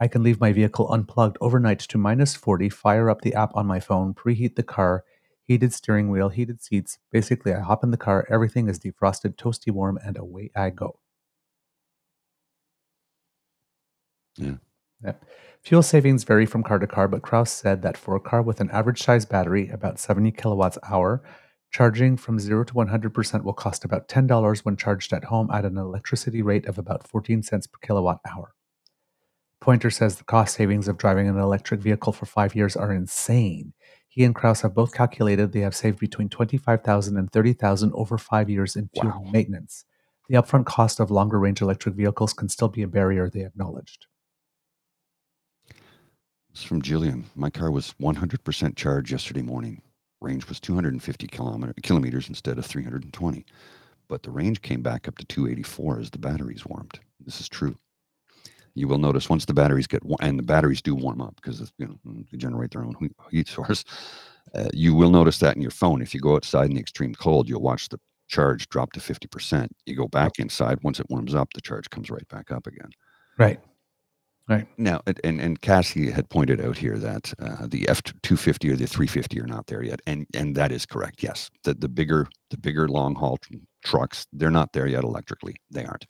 I can leave my vehicle unplugged overnight to minus 40, fire up the app on my phone, preheat the car, heated steering wheel, heated seats. Basically, I hop in the car, everything is defrosted, toasty warm, and away I go. Yeah. Yep. Fuel savings vary from car to car, but Krause said that for a car with an average size battery, about 70 kilowatts hour, charging from 0 to 100% will cost about $10 when charged at home at an electricity rate of about 14 cents per kilowatt hour. Pointer says the cost savings of driving an electric vehicle for five years are insane. He and Krause have both calculated they have saved between 25,000 and 30,000 over five years in fuel Wow. maintenance. The upfront cost of longer range electric vehicles can still be a barrier, they acknowledged. It's from Jillian. My car was 100% charged yesterday morning. Range was 250 kilometer, kilometers instead of 320. But the range came back up to 284 as the batteries warmed. This is true. You will notice once the batteries get and the batteries do warm up because you know mm, they generate their own heat- heat source. *laughs* Uh, you will notice that in your phone. If you go outside in the extreme cold, you'll watch the charge drop to 50%. You go back inside. Once it warms up, the charge comes right back up again. Right. Right. Now, and- and Cassie had pointed out here that uh, the F two fifty or the three fifty are not there yet, and and that is correct. Yes, the the bigger the bigger long haul tr- trucks they're not there yet electrically. They aren't,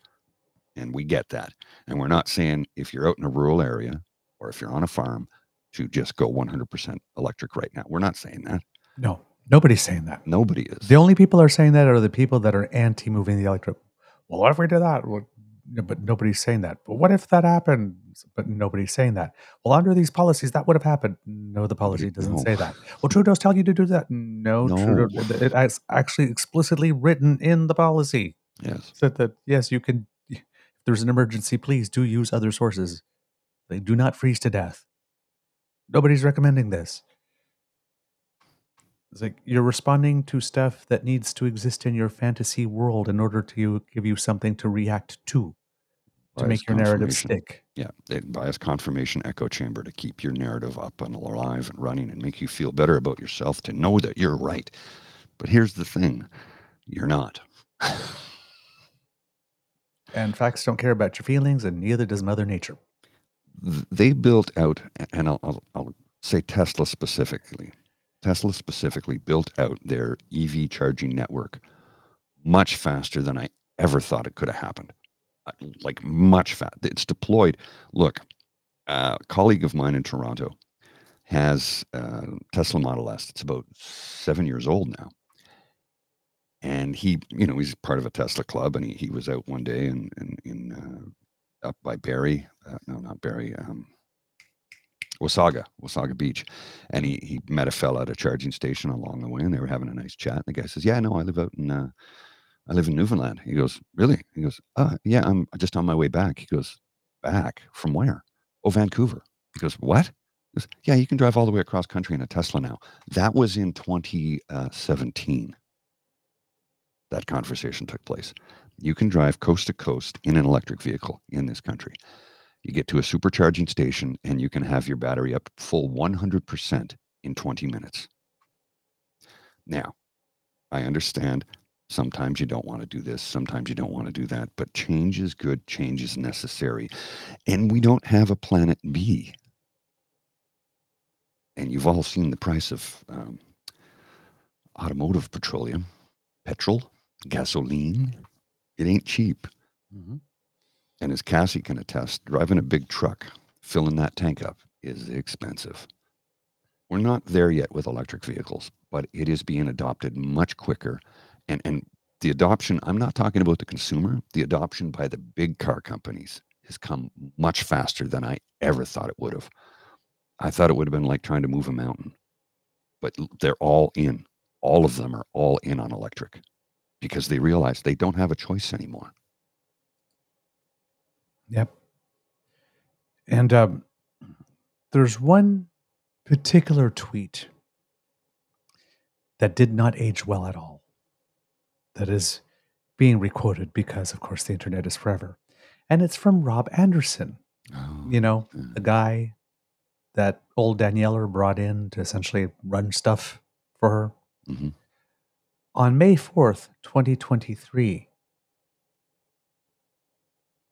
and we get that. And we're not saying if you're out in a rural area or if you're on a farm to just go one hundred percent electric right now. We're not saying that. No, nobody's saying that. Nobody is. The only people are saying that are the people that are anti moving the electric. Well, what if we do that? Well, no, but nobody's saying that. But what if that happened? But nobody's saying that. Well, under these policies, that would have happened. No, the policy doesn't no. say that. Well, Trudeau's telling you to do that. No, Trudeau. No. It is actually explicitly written in the policy yes. that that yes, you can. If there's an emergency, please do use other sources. They do not freeze to death. Nobody's recommending this. It's like you're responding to stuff that needs to exist in your fantasy world in order to give you something to react to, to Bias make your narrative stick. Yeah, it bias confirmation echo chamber to keep your narrative up and alive and running and make you feel better about yourself to know that you're right. But here's the thing you're not. And facts don't care about your feelings, and neither does Mother Nature. They built out, and I'll, I'll, I'll say Tesla specifically, Tesla specifically built out their EV charging network much faster than I ever thought it could have happened. Like much fat. It's deployed. Look, a colleague of mine in Toronto has a Tesla Model S. It's about seven years old now. And he, you know, he's part of a Tesla club, and he, he was out one day in in, in uh, up by Barrie, uh, no, not Barrie, um, Wasaga, Wasaga Beach, and he he met a fella at a charging station along the way, and they were having a nice chat. And the guy says, "Yeah, no, I live out in uh, I live in Newfoundland." He goes, "Really?" He goes, "Uh, yeah, I'm just on my way back." He goes, "Back from where?" "Oh, Vancouver." He goes, "What?" He goes, "Yeah, you can drive all the way across country in a Tesla now." That was in 2017. That conversation took place. You can drive coast to coast in an electric vehicle in this country. You get to a supercharging station and you can have your battery up full 100% in 20 minutes. Now, I understand sometimes you don't want to do this, sometimes you don't want to do that, but change is good, change is necessary. And we don't have a planet B. and you've all seen the price of um, automotive petroleum, petrol, gasoline. It ain't cheap. Mhm. And as Cassie can attest, driving a big truck, filling that tank up is expensive. We're not there yet with electric vehicles, but it is being adopted much quicker. And, and the adoption, I'm not talking about the consumer, the adoption by the big car companies has come much faster than I ever thought it would have. I thought it would have been like trying to move a mountain, but they're all in. All of them are all in on electric because they realize they don't have a choice anymore. Yep. And um, there's one particular tweet that did not age well at all. That is being requoted because, of course, the internet is forever. And it's from Rob Anderson, Oh, you know, yeah. the guy that old Danieler brought in to essentially run stuff for her. Mhm. On May 4th, 2023,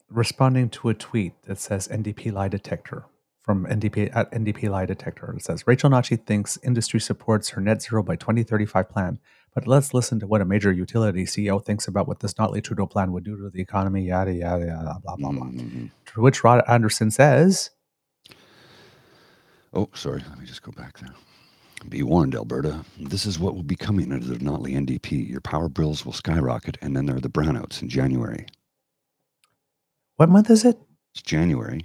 responding to a tweet that says NDP lie detector from NDP at NDP lie detector. It says Rachel Notley thinks industry supports her net zero by 2035 plan, but let's listen to what a major utility CEO thinks about what this Notley Trudeau plan would do to the economy. Yada yada yada blah blah blah. Mhm. To which Rod Anderson says, Oh, sorry. Let me just go back there. Be warned, Alberta. This is what will be coming under the Notley NDP. Your power bills will skyrocket, and then there are the brownouts in January. "What month is it? It's January.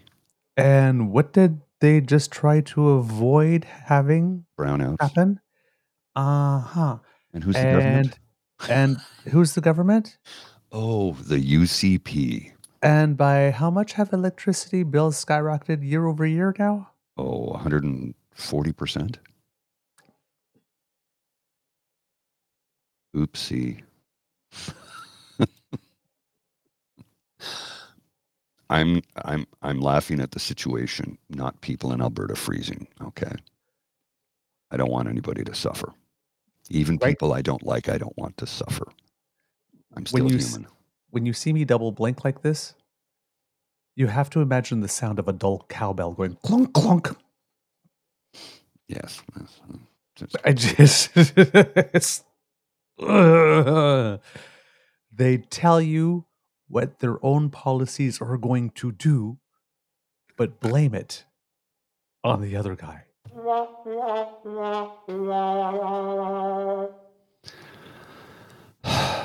And what did they just try to avoid having Brownouts. happen? Uh huh. And who's the And government? and who's the government? Oh, the UCP. And by how much have electricity bills skyrocketed year over year now? Oh, 140%. Oopsie. *laughs* I'm I'm I'm laughing at the situation, not people in Alberta freezing. Okay. I don't want anybody to suffer. Even Right. people I don't like, I don't want to suffer. I'm still When you human. When you see me double blink like this, you have to imagine the sound of a dull cowbell going clunk clunk. Yes. yes, uh, just- I just it's Ugh. *laughs* they tell you what their own policies are going to do, but blame it on the other guy.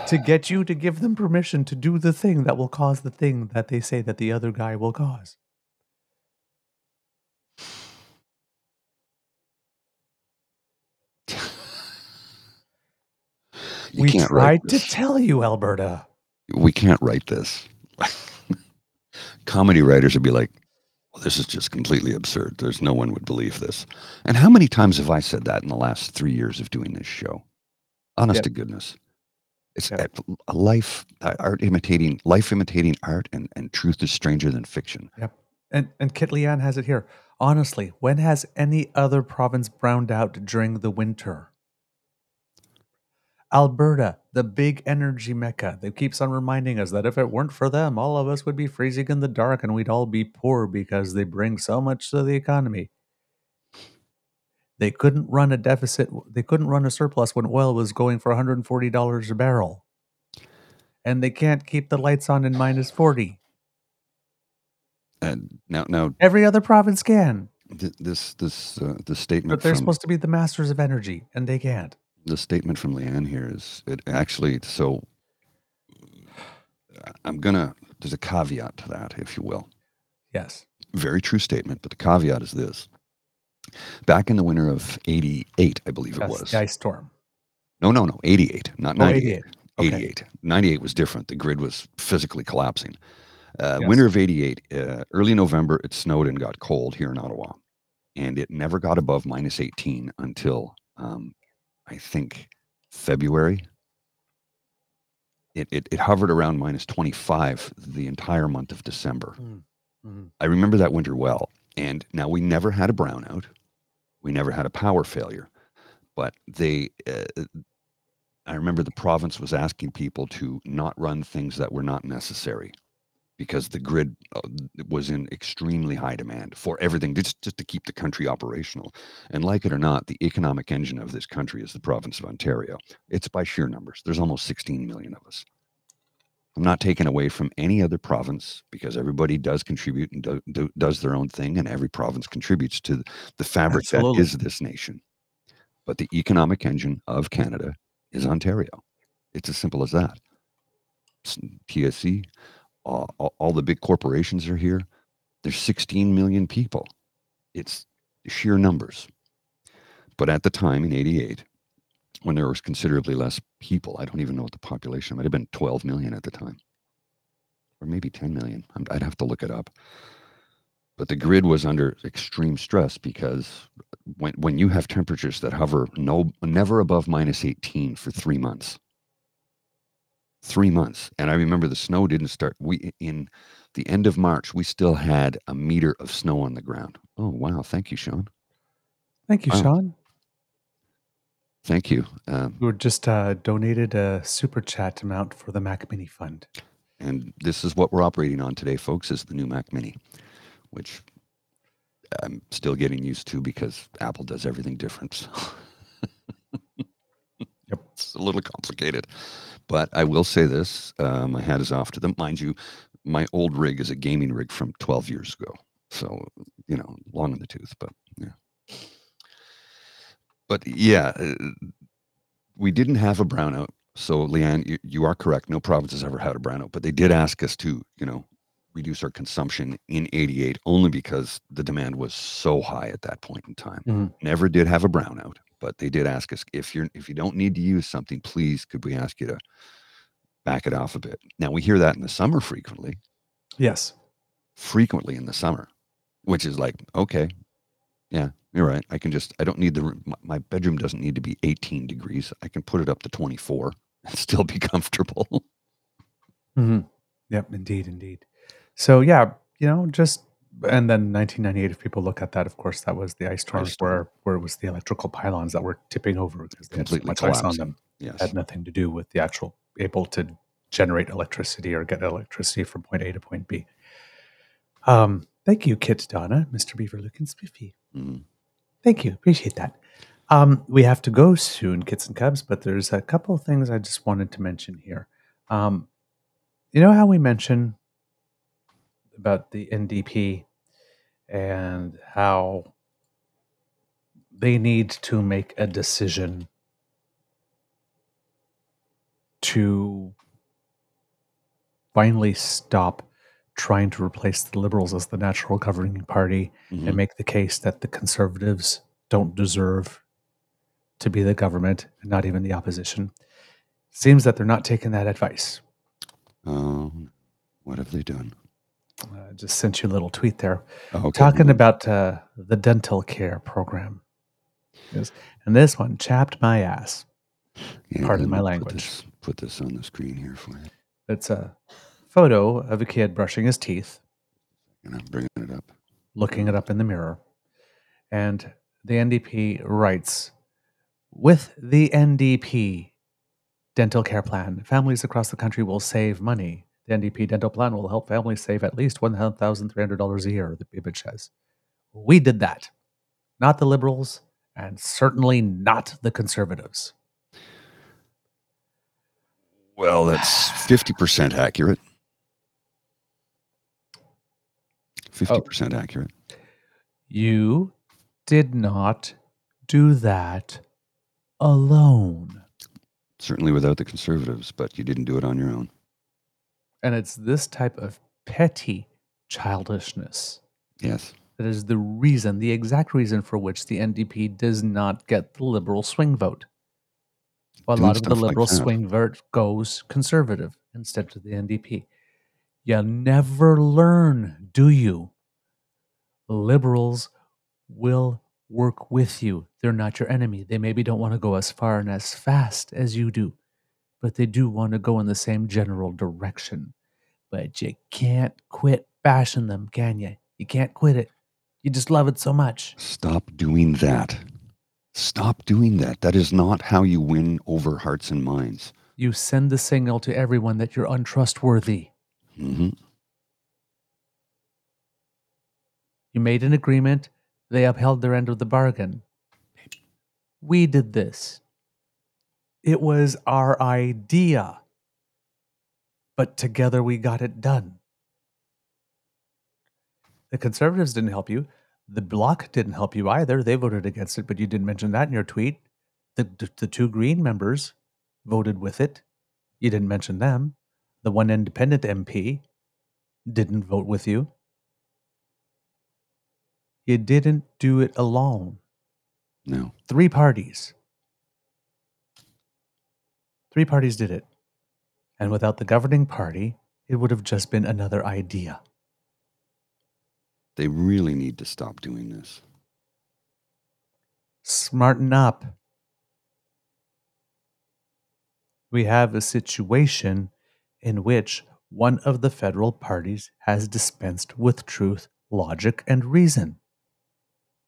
To get you to give them permission to do the thing that will cause the thing that they say that the other guy will cause. you we can't tried write to tell you, Alberta. we can't write this. *laughs* Comedy writers would be like, this is just completely absurd. There's no one would believe this. And how many times have I said that in the last three years of doing this show? Honest Yep. to goodness. It's Yep. a- a life, uh, art imitating, life imitating art, and, and truth is stranger than fiction. Yep. And and Kit Leanne has it here. Honestly, when has any other province browned out during the winter? Alberta, the big energy mecca, that keeps on reminding us that if it weren't for them, all of us would be freezing in the dark and we'd all be poor because they bring so much to the economy. They couldn't run a deficit, they couldn't run a surplus when oil was going for $140 a barrel. And they can't keep the lights on in minus 40. And now, now Every other province can. th- this this uh, the statement But they're from supposed to be the masters of energy, and they can't. The statement from Leanne here is it actually so. I'm gonna. There's a caveat to that, if you will. Yes. very true statement, but the caveat is this. Back in the winter of 88, I believe it was. the ice storm. No, no, no, 88, not Oh, 98. 88. Okay. 88. 98 was different. The grid was physically collapsing. Uh, Yes. Winter of 88, uh, early November, it snowed and got cold here in Ottawa. And it never got above minus 18 until um, I think February. It, it, it hovered around minus 25 the entire month of December. Mhm. I remember that winter well. And now we never had a brownout. We never had a power failure. But they, uh, I remember the province was asking people to not run things that were not necessary. Because the grid uh, was in extremely high demand for everything just, just to keep the country operational. And like it or not, the economic engine of this country is the province of Ontario. It's by sheer numbers. There's almost 16 million of us. I'm not taking away from any other province because everybody does contribute and do, do, does their own thing, and every province contributes to the fabric Absolutely. that is this nation. But the economic engine of Canada is Ontario. It's as simple as that. PSC, all, all, the big corporations are here. There's 16 million people. It's sheer numbers. But at the time in 88, when there was considerably less people, I don't even know what the population might have been 12 million at the time, or maybe 10 million. I'd have to look it up. But the grid was under extreme stress because when, when you have temperatures that hover no never above minus 18 for three months, three months, and I remember the snow didn't start. We in the end of March, we still had a meter of snow on the ground. Oh wow! Thank you, Sean. Thank you, Wow. Sean. Thank you. Um, We were just uh, donated a super chat amount for the Mac Mini Fund. And this is what we're operating on today, folks, is the new Mac Mini, which I'm still getting used to because Apple does everything different. so. *laughs* Yep. It's a little complicated. But I will say this, uh, my hat is off to them. Mind you, my old rig is a gaming rig from 12 years ago. So, you know, long in the tooth, but yeah. But yeah, uh, we didn't have a brownout. So, Leanne, you, you are correct. No province has ever had a brownout, but they did ask us to, you know, reduce our consumption in 88 only because the demand was so high at that point in time. Mhm. Never did have a brownout, but they did ask us if you're if you don't need to use something, please could we ask you to back it off a bit. Now we hear that in the summer frequently, Yes. frequently in the summer, which is like, okay, yeah, you're right. I can just I don't need the room- my, my bedroom doesn't need to be 18 degrees. I can put it up to 24 *laughs* and still be comfortable. mm-hmm. Yep, indeed, indeed. So yeah, you know, just and then 1998. If people look at that, of course, that was the ice storms storm. where where it was the electrical pylons that were tipping over because they had so Completely much ice on them. yes. Had nothing to do with the actual able to generate electricity or get electricity from point A to point B. Um, thank you, Kit Donna, Mr. Beaver looking spiffy. Mhm. Thank you. Appreciate that. Um, we have to go soon, kits and cubs, but there's a couple of things I just wanted to mention here. Um, you know how we mentioned about the NDP and how they need to make a decision to finally stop trying to replace the liberals as the natural governing party Mhm. and make the case that the conservatives don't deserve to be the government and not even the opposition. Seems that they're not taking that advice. Oh, what have they done? I just sent you a little tweet there Oh, okay. talking about uh, the dental care program. Yes. And this one chapped my ass. Yeah, pardon my language. Put this, put this on the screen here for you. It's a photo of a kid brushing his teeth, And I'm bringing it up. looking it up in the mirror. And the NDP writes With the NDP dental care plan, families across the country will save money. The NDP dental plan will help families save at least $1,300 a year, the image says. We did that. Not the liberals, and certainly not the conservatives. Well, that's 50% accurate. 50% accurate. You did not do that alone. Certainly without the conservatives, but you didn't do it on your own. And it's this type of petty childishness Yes. that is the reason, the exact reason for which the NDP does not get the liberal swing vote. A lot of the stuff like liberal swing vote goes conservative instead of the NDP. You never learn, do you? Liberals will work with you. They're not your enemy. They maybe don't want to go as far and as fast as you do, but they do want to go in the same general direction. But you can't quit bashing them, can you? You can't quit it. You just love it so much. Stop doing that. Stop doing that. That is not how you win over hearts and minds. You send the signal to everyone that you're untrustworthy. Mm-hmm. You made an agreement, they upheld their end of the bargain. We did this. It was our idea. But together we got it done. The conservatives didn't help you. The bloc didn't help you either. They voted against it, but you didn't mention that in your tweet. The, the, the two green members voted with it. You didn't mention them. The one independent MP didn't vote with you. You didn't do it alone. No. Three parties. Three parties did it. And without the governing party, it would have just been another idea. They really need to stop doing this. Smarten up. We have a situation in which one of the federal parties has dispensed with truth, logic, and reason.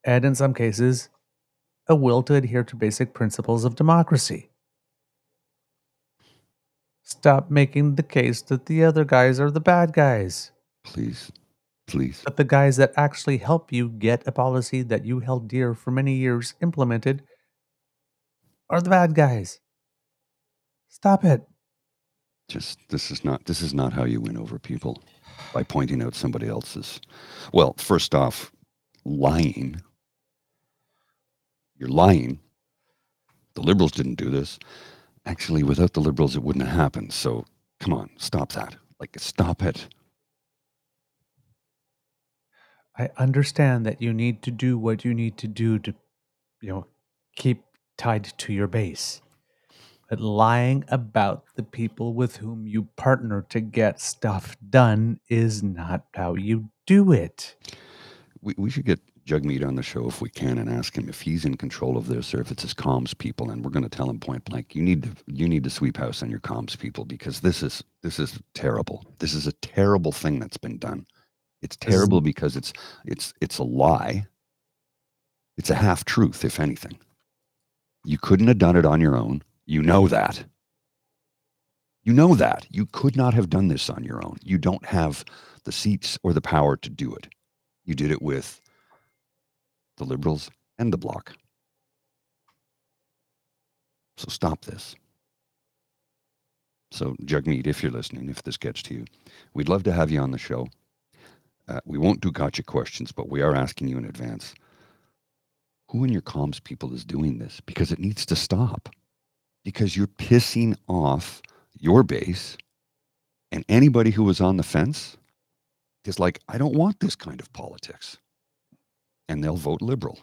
And in some cases, a will to adhere to basic principles of democracy. Stop making the case that the other guys are the bad guys. Please. Please. But the guys that actually help you get a policy that you held dear for many years implemented are the bad guys. Stop it. Just this is not this is not how you win over people by pointing out somebody else's. Well, first off, lying. You're lying. The liberals didn't do this. Actually, without the liberals, it wouldn't have happened. So come on, stop that. Like, stop it. I understand that you need to do what you need to do to, you know, keep tied to your base. But lying about the people with whom you partner to get stuff done is not how you do it. We, we should get Jagmeet on the show if we can and ask him if he's in control of this or if it's his comms people. And we're going to tell him point blank, you need to you need to sweep house on your comms people because this is this is terrible. This is a terrible thing that's been done. It's terrible because it's it's it's a lie. It's a half truth, if anything. You couldn't have done it on your own. You know that. You know that. You could not have done this on your own. You don't have the seats or the power to do it. You did it with the liberals and the bloc. So stop this. So, Jagmeet, if you're listening, if this gets to you, we'd love to have you on the show. Uh, we won't do gotcha questions, but we are asking you in advance who in your comms people is doing this? Because it needs to stop. Because you're pissing off your base and anybody who was on the fence is like, I don't want this kind of politics. And they'll vote liberal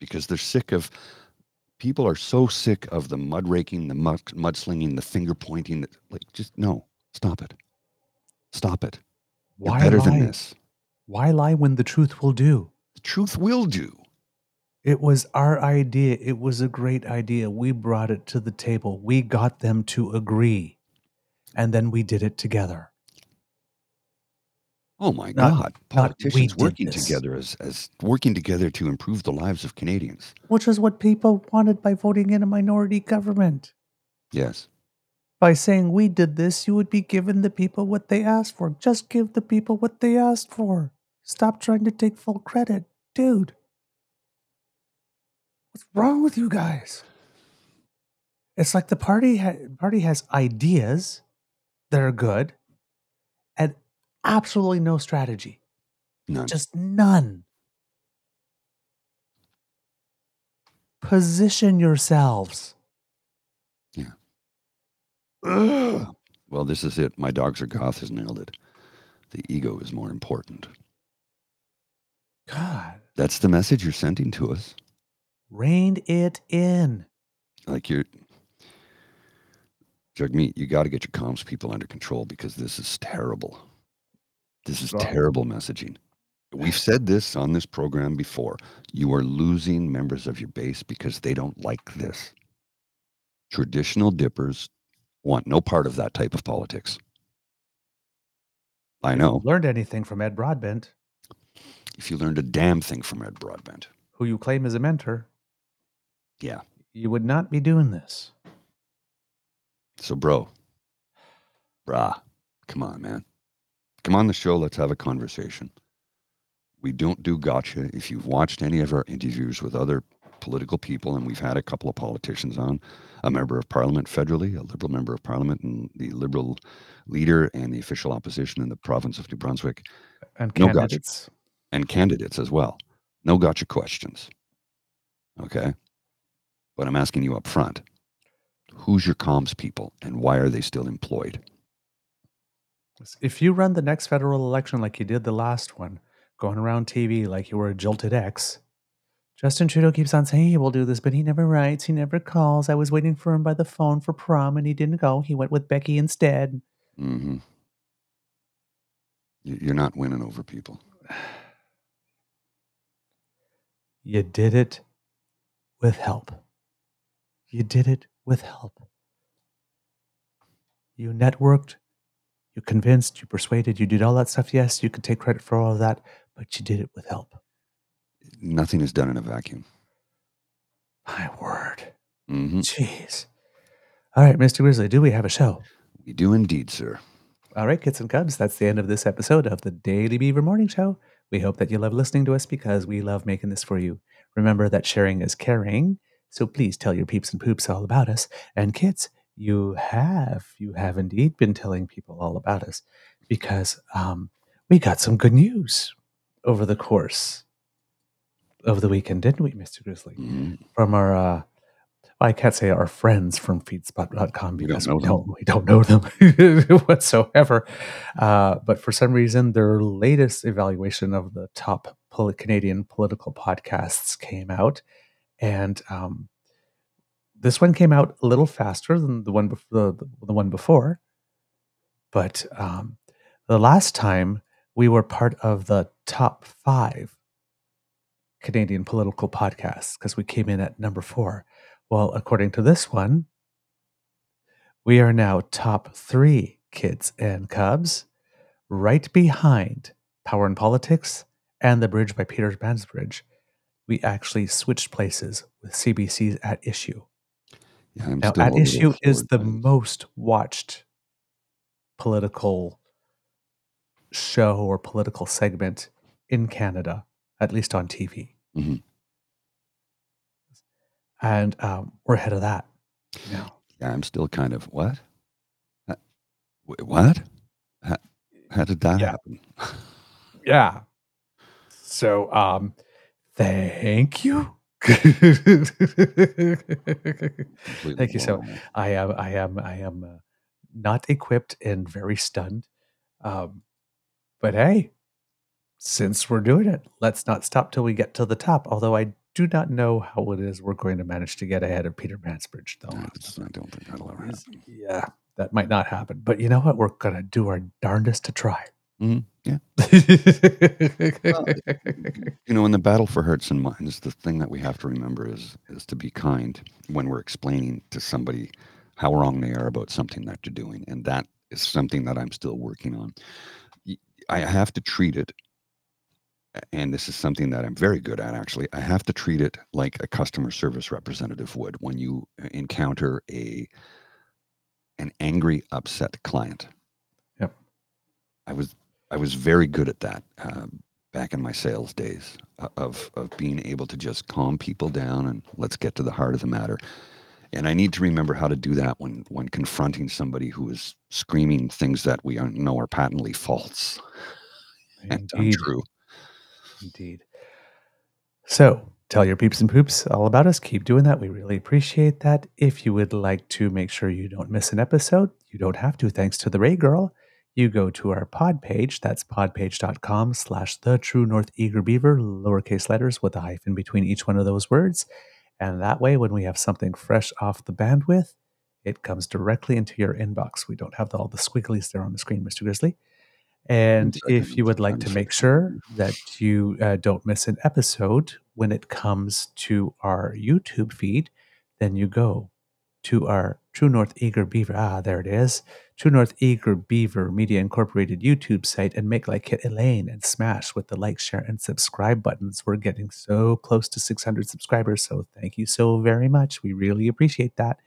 because they're sick of people are so sick of the mud raking, the mud, mudslinging, the finger pointing. That, like, just no, stop it. Stop it. You're Why better lie? than this. Why lie when the truth will do? The truth will do. It was our idea. It was a great idea. We brought it to the table. We got them to agree. And then we did it together. Oh my Not- God. Politicians working together as, as working together to improve the lives of Canadians. Which is what people wanted by voting in a minority government. Yes. By saying we did this, you would be giving the people what they asked for. Just give the people what they asked for. Stop trying to take full credit. Dude. What's wrong with you guys? It's like the party ha- party has ideas that are good absolutely no strategy. None. Just none. Position yourselves. Yeah. Ugh. *clears throat* well, this is it. My dogs are goth has nailed it. The ego is more important. God, That's the message you're sending to us. reined it in. Like you're Jagmeet, you got to get your comms people under control because this is terrible. This is terrible messaging. We've said this on this program before. You are losing members of your base because they don't like this. Traditional dippers want no part of that type of politics. I know. Learned anything from Ed Broadbent, If you learned a damn thing from Ed Broadbent. who you claim is a mentor, Yeah. you would not be doing this. So, bro, brah, come on, man. Come on the show. Let's have a conversation. We don't do gotcha. If you've watched any of our interviews with other political people, and we've had a couple of politicians on, a member of parliament federally, a liberal member of parliament, and the liberal leader and the official opposition in the province of New Brunswick, And No, gotcha. candidates. and candidates as well. No gotcha questions. Okay. But I'm asking you up front who's your comms people and why are they still employed? If you run the next federal election like you did the last one, going around TV like you were a jilted ex, Justin Trudeau keeps on saying he will do this, but he never writes, he never calls. I was waiting for him by the phone for prom and he didn't go. He went with Becky instead. hmm You're not winning over people. *sighs* You did it with help. You did it with help. You networked, you convinced, you persuaded, you did all that stuff. Yes, you can take credit for all of that, but you did it with help. Nothing is done in a vacuum. My word. hmm Jeez. All right, Mr. Grizzly, do we have a show? We do indeed, sir. All right, kids and cubs, that's the end of this episode of the Daily Beaver Morning Show. We hope that you love listening to us because we love making this for you. Remember that sharing is caring, so please tell your peeps and poops all about us. And kids, you have, you have indeed been telling people all about us because um, we got some good news over the course of the weekend, didn't we, Mr. Grizzly? Mhm. From our, uh, I can't say our friends from feedspot.com We don't because we don't, we don't know them *laughs* whatsoever. Uh, but for some reason, their latest evaluation of the top Canadian political podcasts came out. And um, this one came out a little faster than the one, bef- the, the one before. But um, the last time we were part of the top five Canadian political podcasts because we came in at number four. Well, according to this one, we are now top three kids and cubs, right behind Power and Politics and The Bridge by Peter Mansbridge. We actually switched places with CBC's At Issue. Yeah, Now, At Issue is the most watched political show or political segment in Canada, at least on TV. Mhm. And um, we're ahead of that now. Yeah, I'm still kind of what? Uh, wh- What? How, how did that Yeah. happen? *laughs* Yeah. So, um, thank you. Thank you so away. I am I am I am uh, not equipped and very stunned. Um, but hey, since we're doing it, let's not stop till we get to the top. Although I do not know how it is we're going to manage to get ahead of Peter Mansbridge, though. That's- I don't think that'll ever happen. Yeah, that might not happen. But you know what? We're gonna do our darndest to try. Mhm, yeah. *laughs* You know, in the battle for hearts and minds, the thing that we have to remember is is to be kind when we're explaining to somebody how wrong they are about something that you're doing, and that is something that I'm still working on. I have to treat it, and this is something that I'm very good at. Actually, I have to treat it like a customer service representative would when you uh, encounter a an angry, upset client. Yep. I was I was very good at that um, back in my sales days uh, of of being able to just calm people down and let's get to the heart of the matter. And I need to remember how to do that when when confronting somebody who is screaming things that we know are patently false *laughs* and untrue. Indeed. So tell your peeps and poops all about us. Keep doing that. We really appreciate that. If you would like to make sure you don't miss an episode, you don't have to, thanks to the Rae Girl. You go to our pod page. That's podpage.com slash the true North Eager Beaver, lowercase letters with a hyphen between each one of those words. And that way, when we have something fresh off the bandwidth, it comes directly into your inbox. We don't have all the squigglies there on the screen, Mr. Grizzly. And if you would like to make sure that you uh, don't miss an episode when it comes to our YouTube feed, then you go to our True North Eager Beaver. Ah, there it is. True North Eager Beaver Media Incorporated YouTube site and make like Kit Elaine and smash with the like, share, and subscribe buttons. We're getting so close to 600 subscribers. So thank you so very much. We really appreciate that.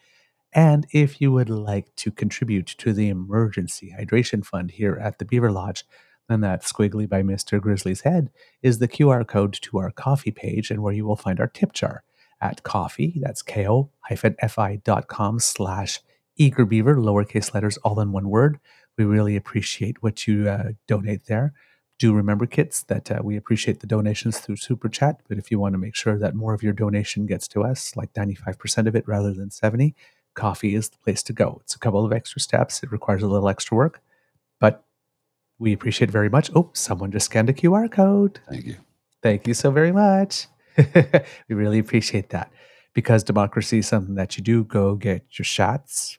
And if you would like to contribute to the emergency hydration fund here at the Beaver Lodge, then that squiggly by Mr. Grizzly's head is the QR code to our coffee page and where you will find our tip jar at coffee, that's ko-fi.com slash eagerbeaver, lowercase letters, all in one word. We really appreciate what you uh, donate there. Do remember, kits, that uh, we appreciate the donations through Super Chat, but if you want to make sure that more of your donation gets to us, like 95% of it rather than 70, coffee is the place to go. It's a couple of extra steps. It requires a little extra work, but we appreciate it very much. Oh, someone just scanned a QR code. Thank you. Thank you so very much. *laughs* we really appreciate that because democracy is something that you do go get your shots.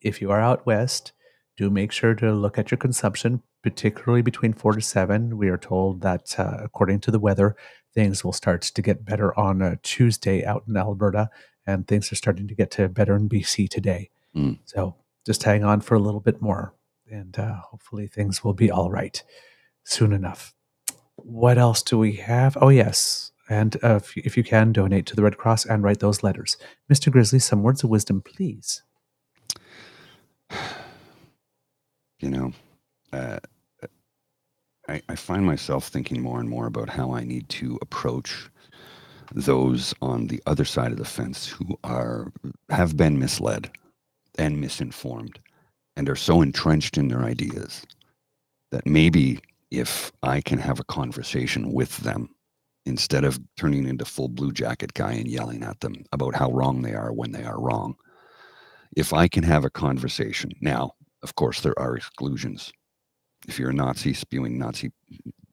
If you are out west, do make sure to look at your consumption, particularly between four to seven. We are told that uh, according to the weather, things will start to get better on a Tuesday out in Alberta, and things are starting to get to better in BC today. Mm. So just hang on for a little bit more, and uh, hopefully things will be all right soon enough. What else do we have? Oh, yes. And uh, if, if you can, donate to the Red Cross and write those letters. Mr. Grizzly, some words of wisdom, please. *sighs* You know, uh, I, I find myself thinking more and more about how I need to approach those on the other side of the fence who are have been misled and misinformed and are so entrenched in their ideas that maybe if I can have a conversation with them instead of turning into full blue jacket guy and yelling at them about how wrong they are when they are wrong. If I can have a conversation now, of course, there are exclusions. If you're a Nazi spewing Nazi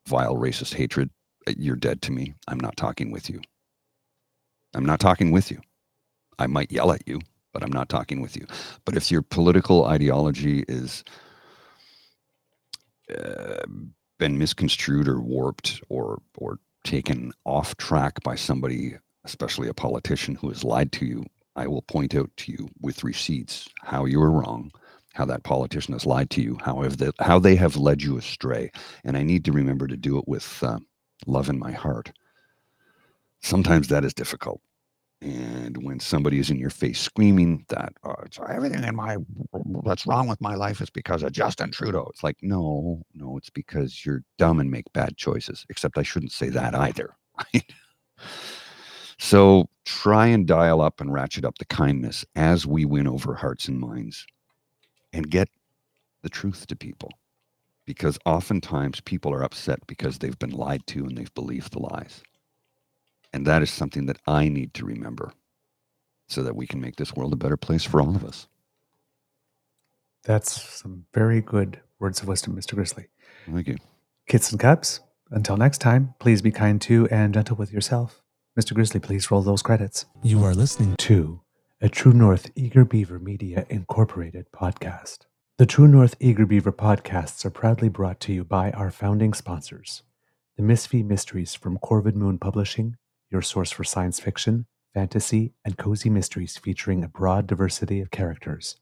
vile racist hatred, uh, you're dead to me. I'm not talking with you. I'm not talking with you. I might yell at you, but I'm not talking with you. But if your political ideology is uh, been misconstrued or warped or or taken off track by somebody, especially a politician who has lied to you, I will point out to you with receipts how you are wrong, how that politician has lied to you, how have they, how they have led you astray, and I need to remember to do it with uh, love in my heart. Sometimes that is difficult. And when somebody is in your face screaming that oh, everything in my that's wrong with my life is because of Justin Trudeau, it's like no, no, it's because you're dumb and make bad choices. Except I shouldn't say that either. *laughs* So try and dial up and ratchet up the kindness as we win over hearts and minds, and get the truth to people, because oftentimes people are upset because they've been lied to and they've believed the lies. And that is something that I need to remember so that we can make this world a better place for all of us. That's some very good words of wisdom, Mr. Grizzly. Thank you. Kits and cups, until next time, please be kind to and gentle with yourself. Mr. Grizzly, please roll those credits. You are listening to a True North Eager Beaver Media Incorporated podcast. The True North Eager Beaver podcasts are proudly brought to you by our founding sponsors the Misfit Mysteries from Corvid Moon Publishing, your source for science fiction, fantasy, and cozy mysteries featuring a broad diversity of characters.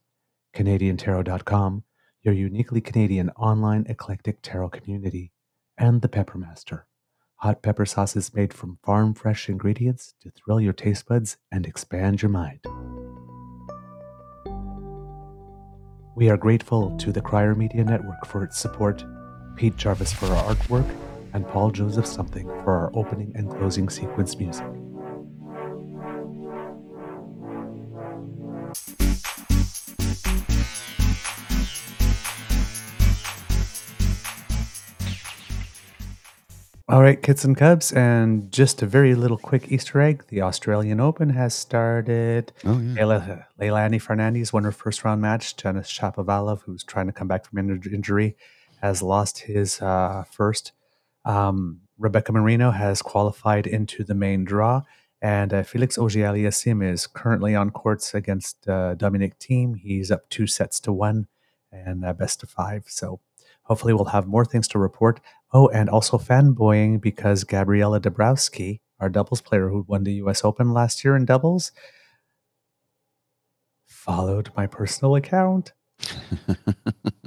CanadianTarot.com, your uniquely Canadian online eclectic tarot community, and The Peppermaster, hot pepper sauces made from farm fresh ingredients to thrill your taste buds and expand your mind. We are grateful to the Crier Media Network for its support, Pete Jarvis for our artwork, and Paul Joseph Something for our opening and closing sequence music. All right, kids and cubs, and just a very little quick Easter egg. The Australian Open has started. Oh yeah. Leylah, Leilani Fernandez won her first round match. Denis Shapovalov, who's trying to come back from injury, has lost his uh, first. Um, Rebecca Marino has qualified into the main draw, and uh, Felix Auger-Aliassime is currently on courts against uh, Dominic Thiem. He's up two sets to one, and uh, best of five. So hopefully we'll have more things to report. Oh, and also fanboying because Gabriela Dabrowski, our doubles player who won the U.S. Open last year in doubles, followed my personal account. *laughs*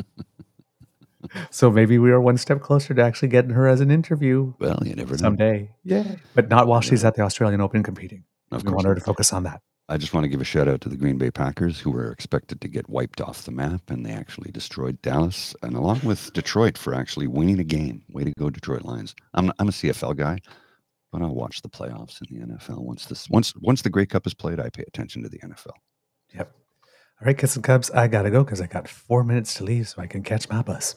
So maybe we are one step closer to actually getting her as an interview well, you never know. someday. Yeah, but not while she's at the Australian Open competing. Of we want her to focus on that. I just want to give a shout out to the Green Bay Packers, who were expected to get wiped off the map, and they actually destroyed Dallas, and along with Detroit for actually winning a game. Way to go, Detroit Lions! I'm I'm a CFL guy, but I'll watch the playoffs in the NFL once this once once the Grey Cup is played. I pay attention to the NFL. Yep. All right, kids and cubs, I gotta go because I got four minutes to leave so I can catch my bus.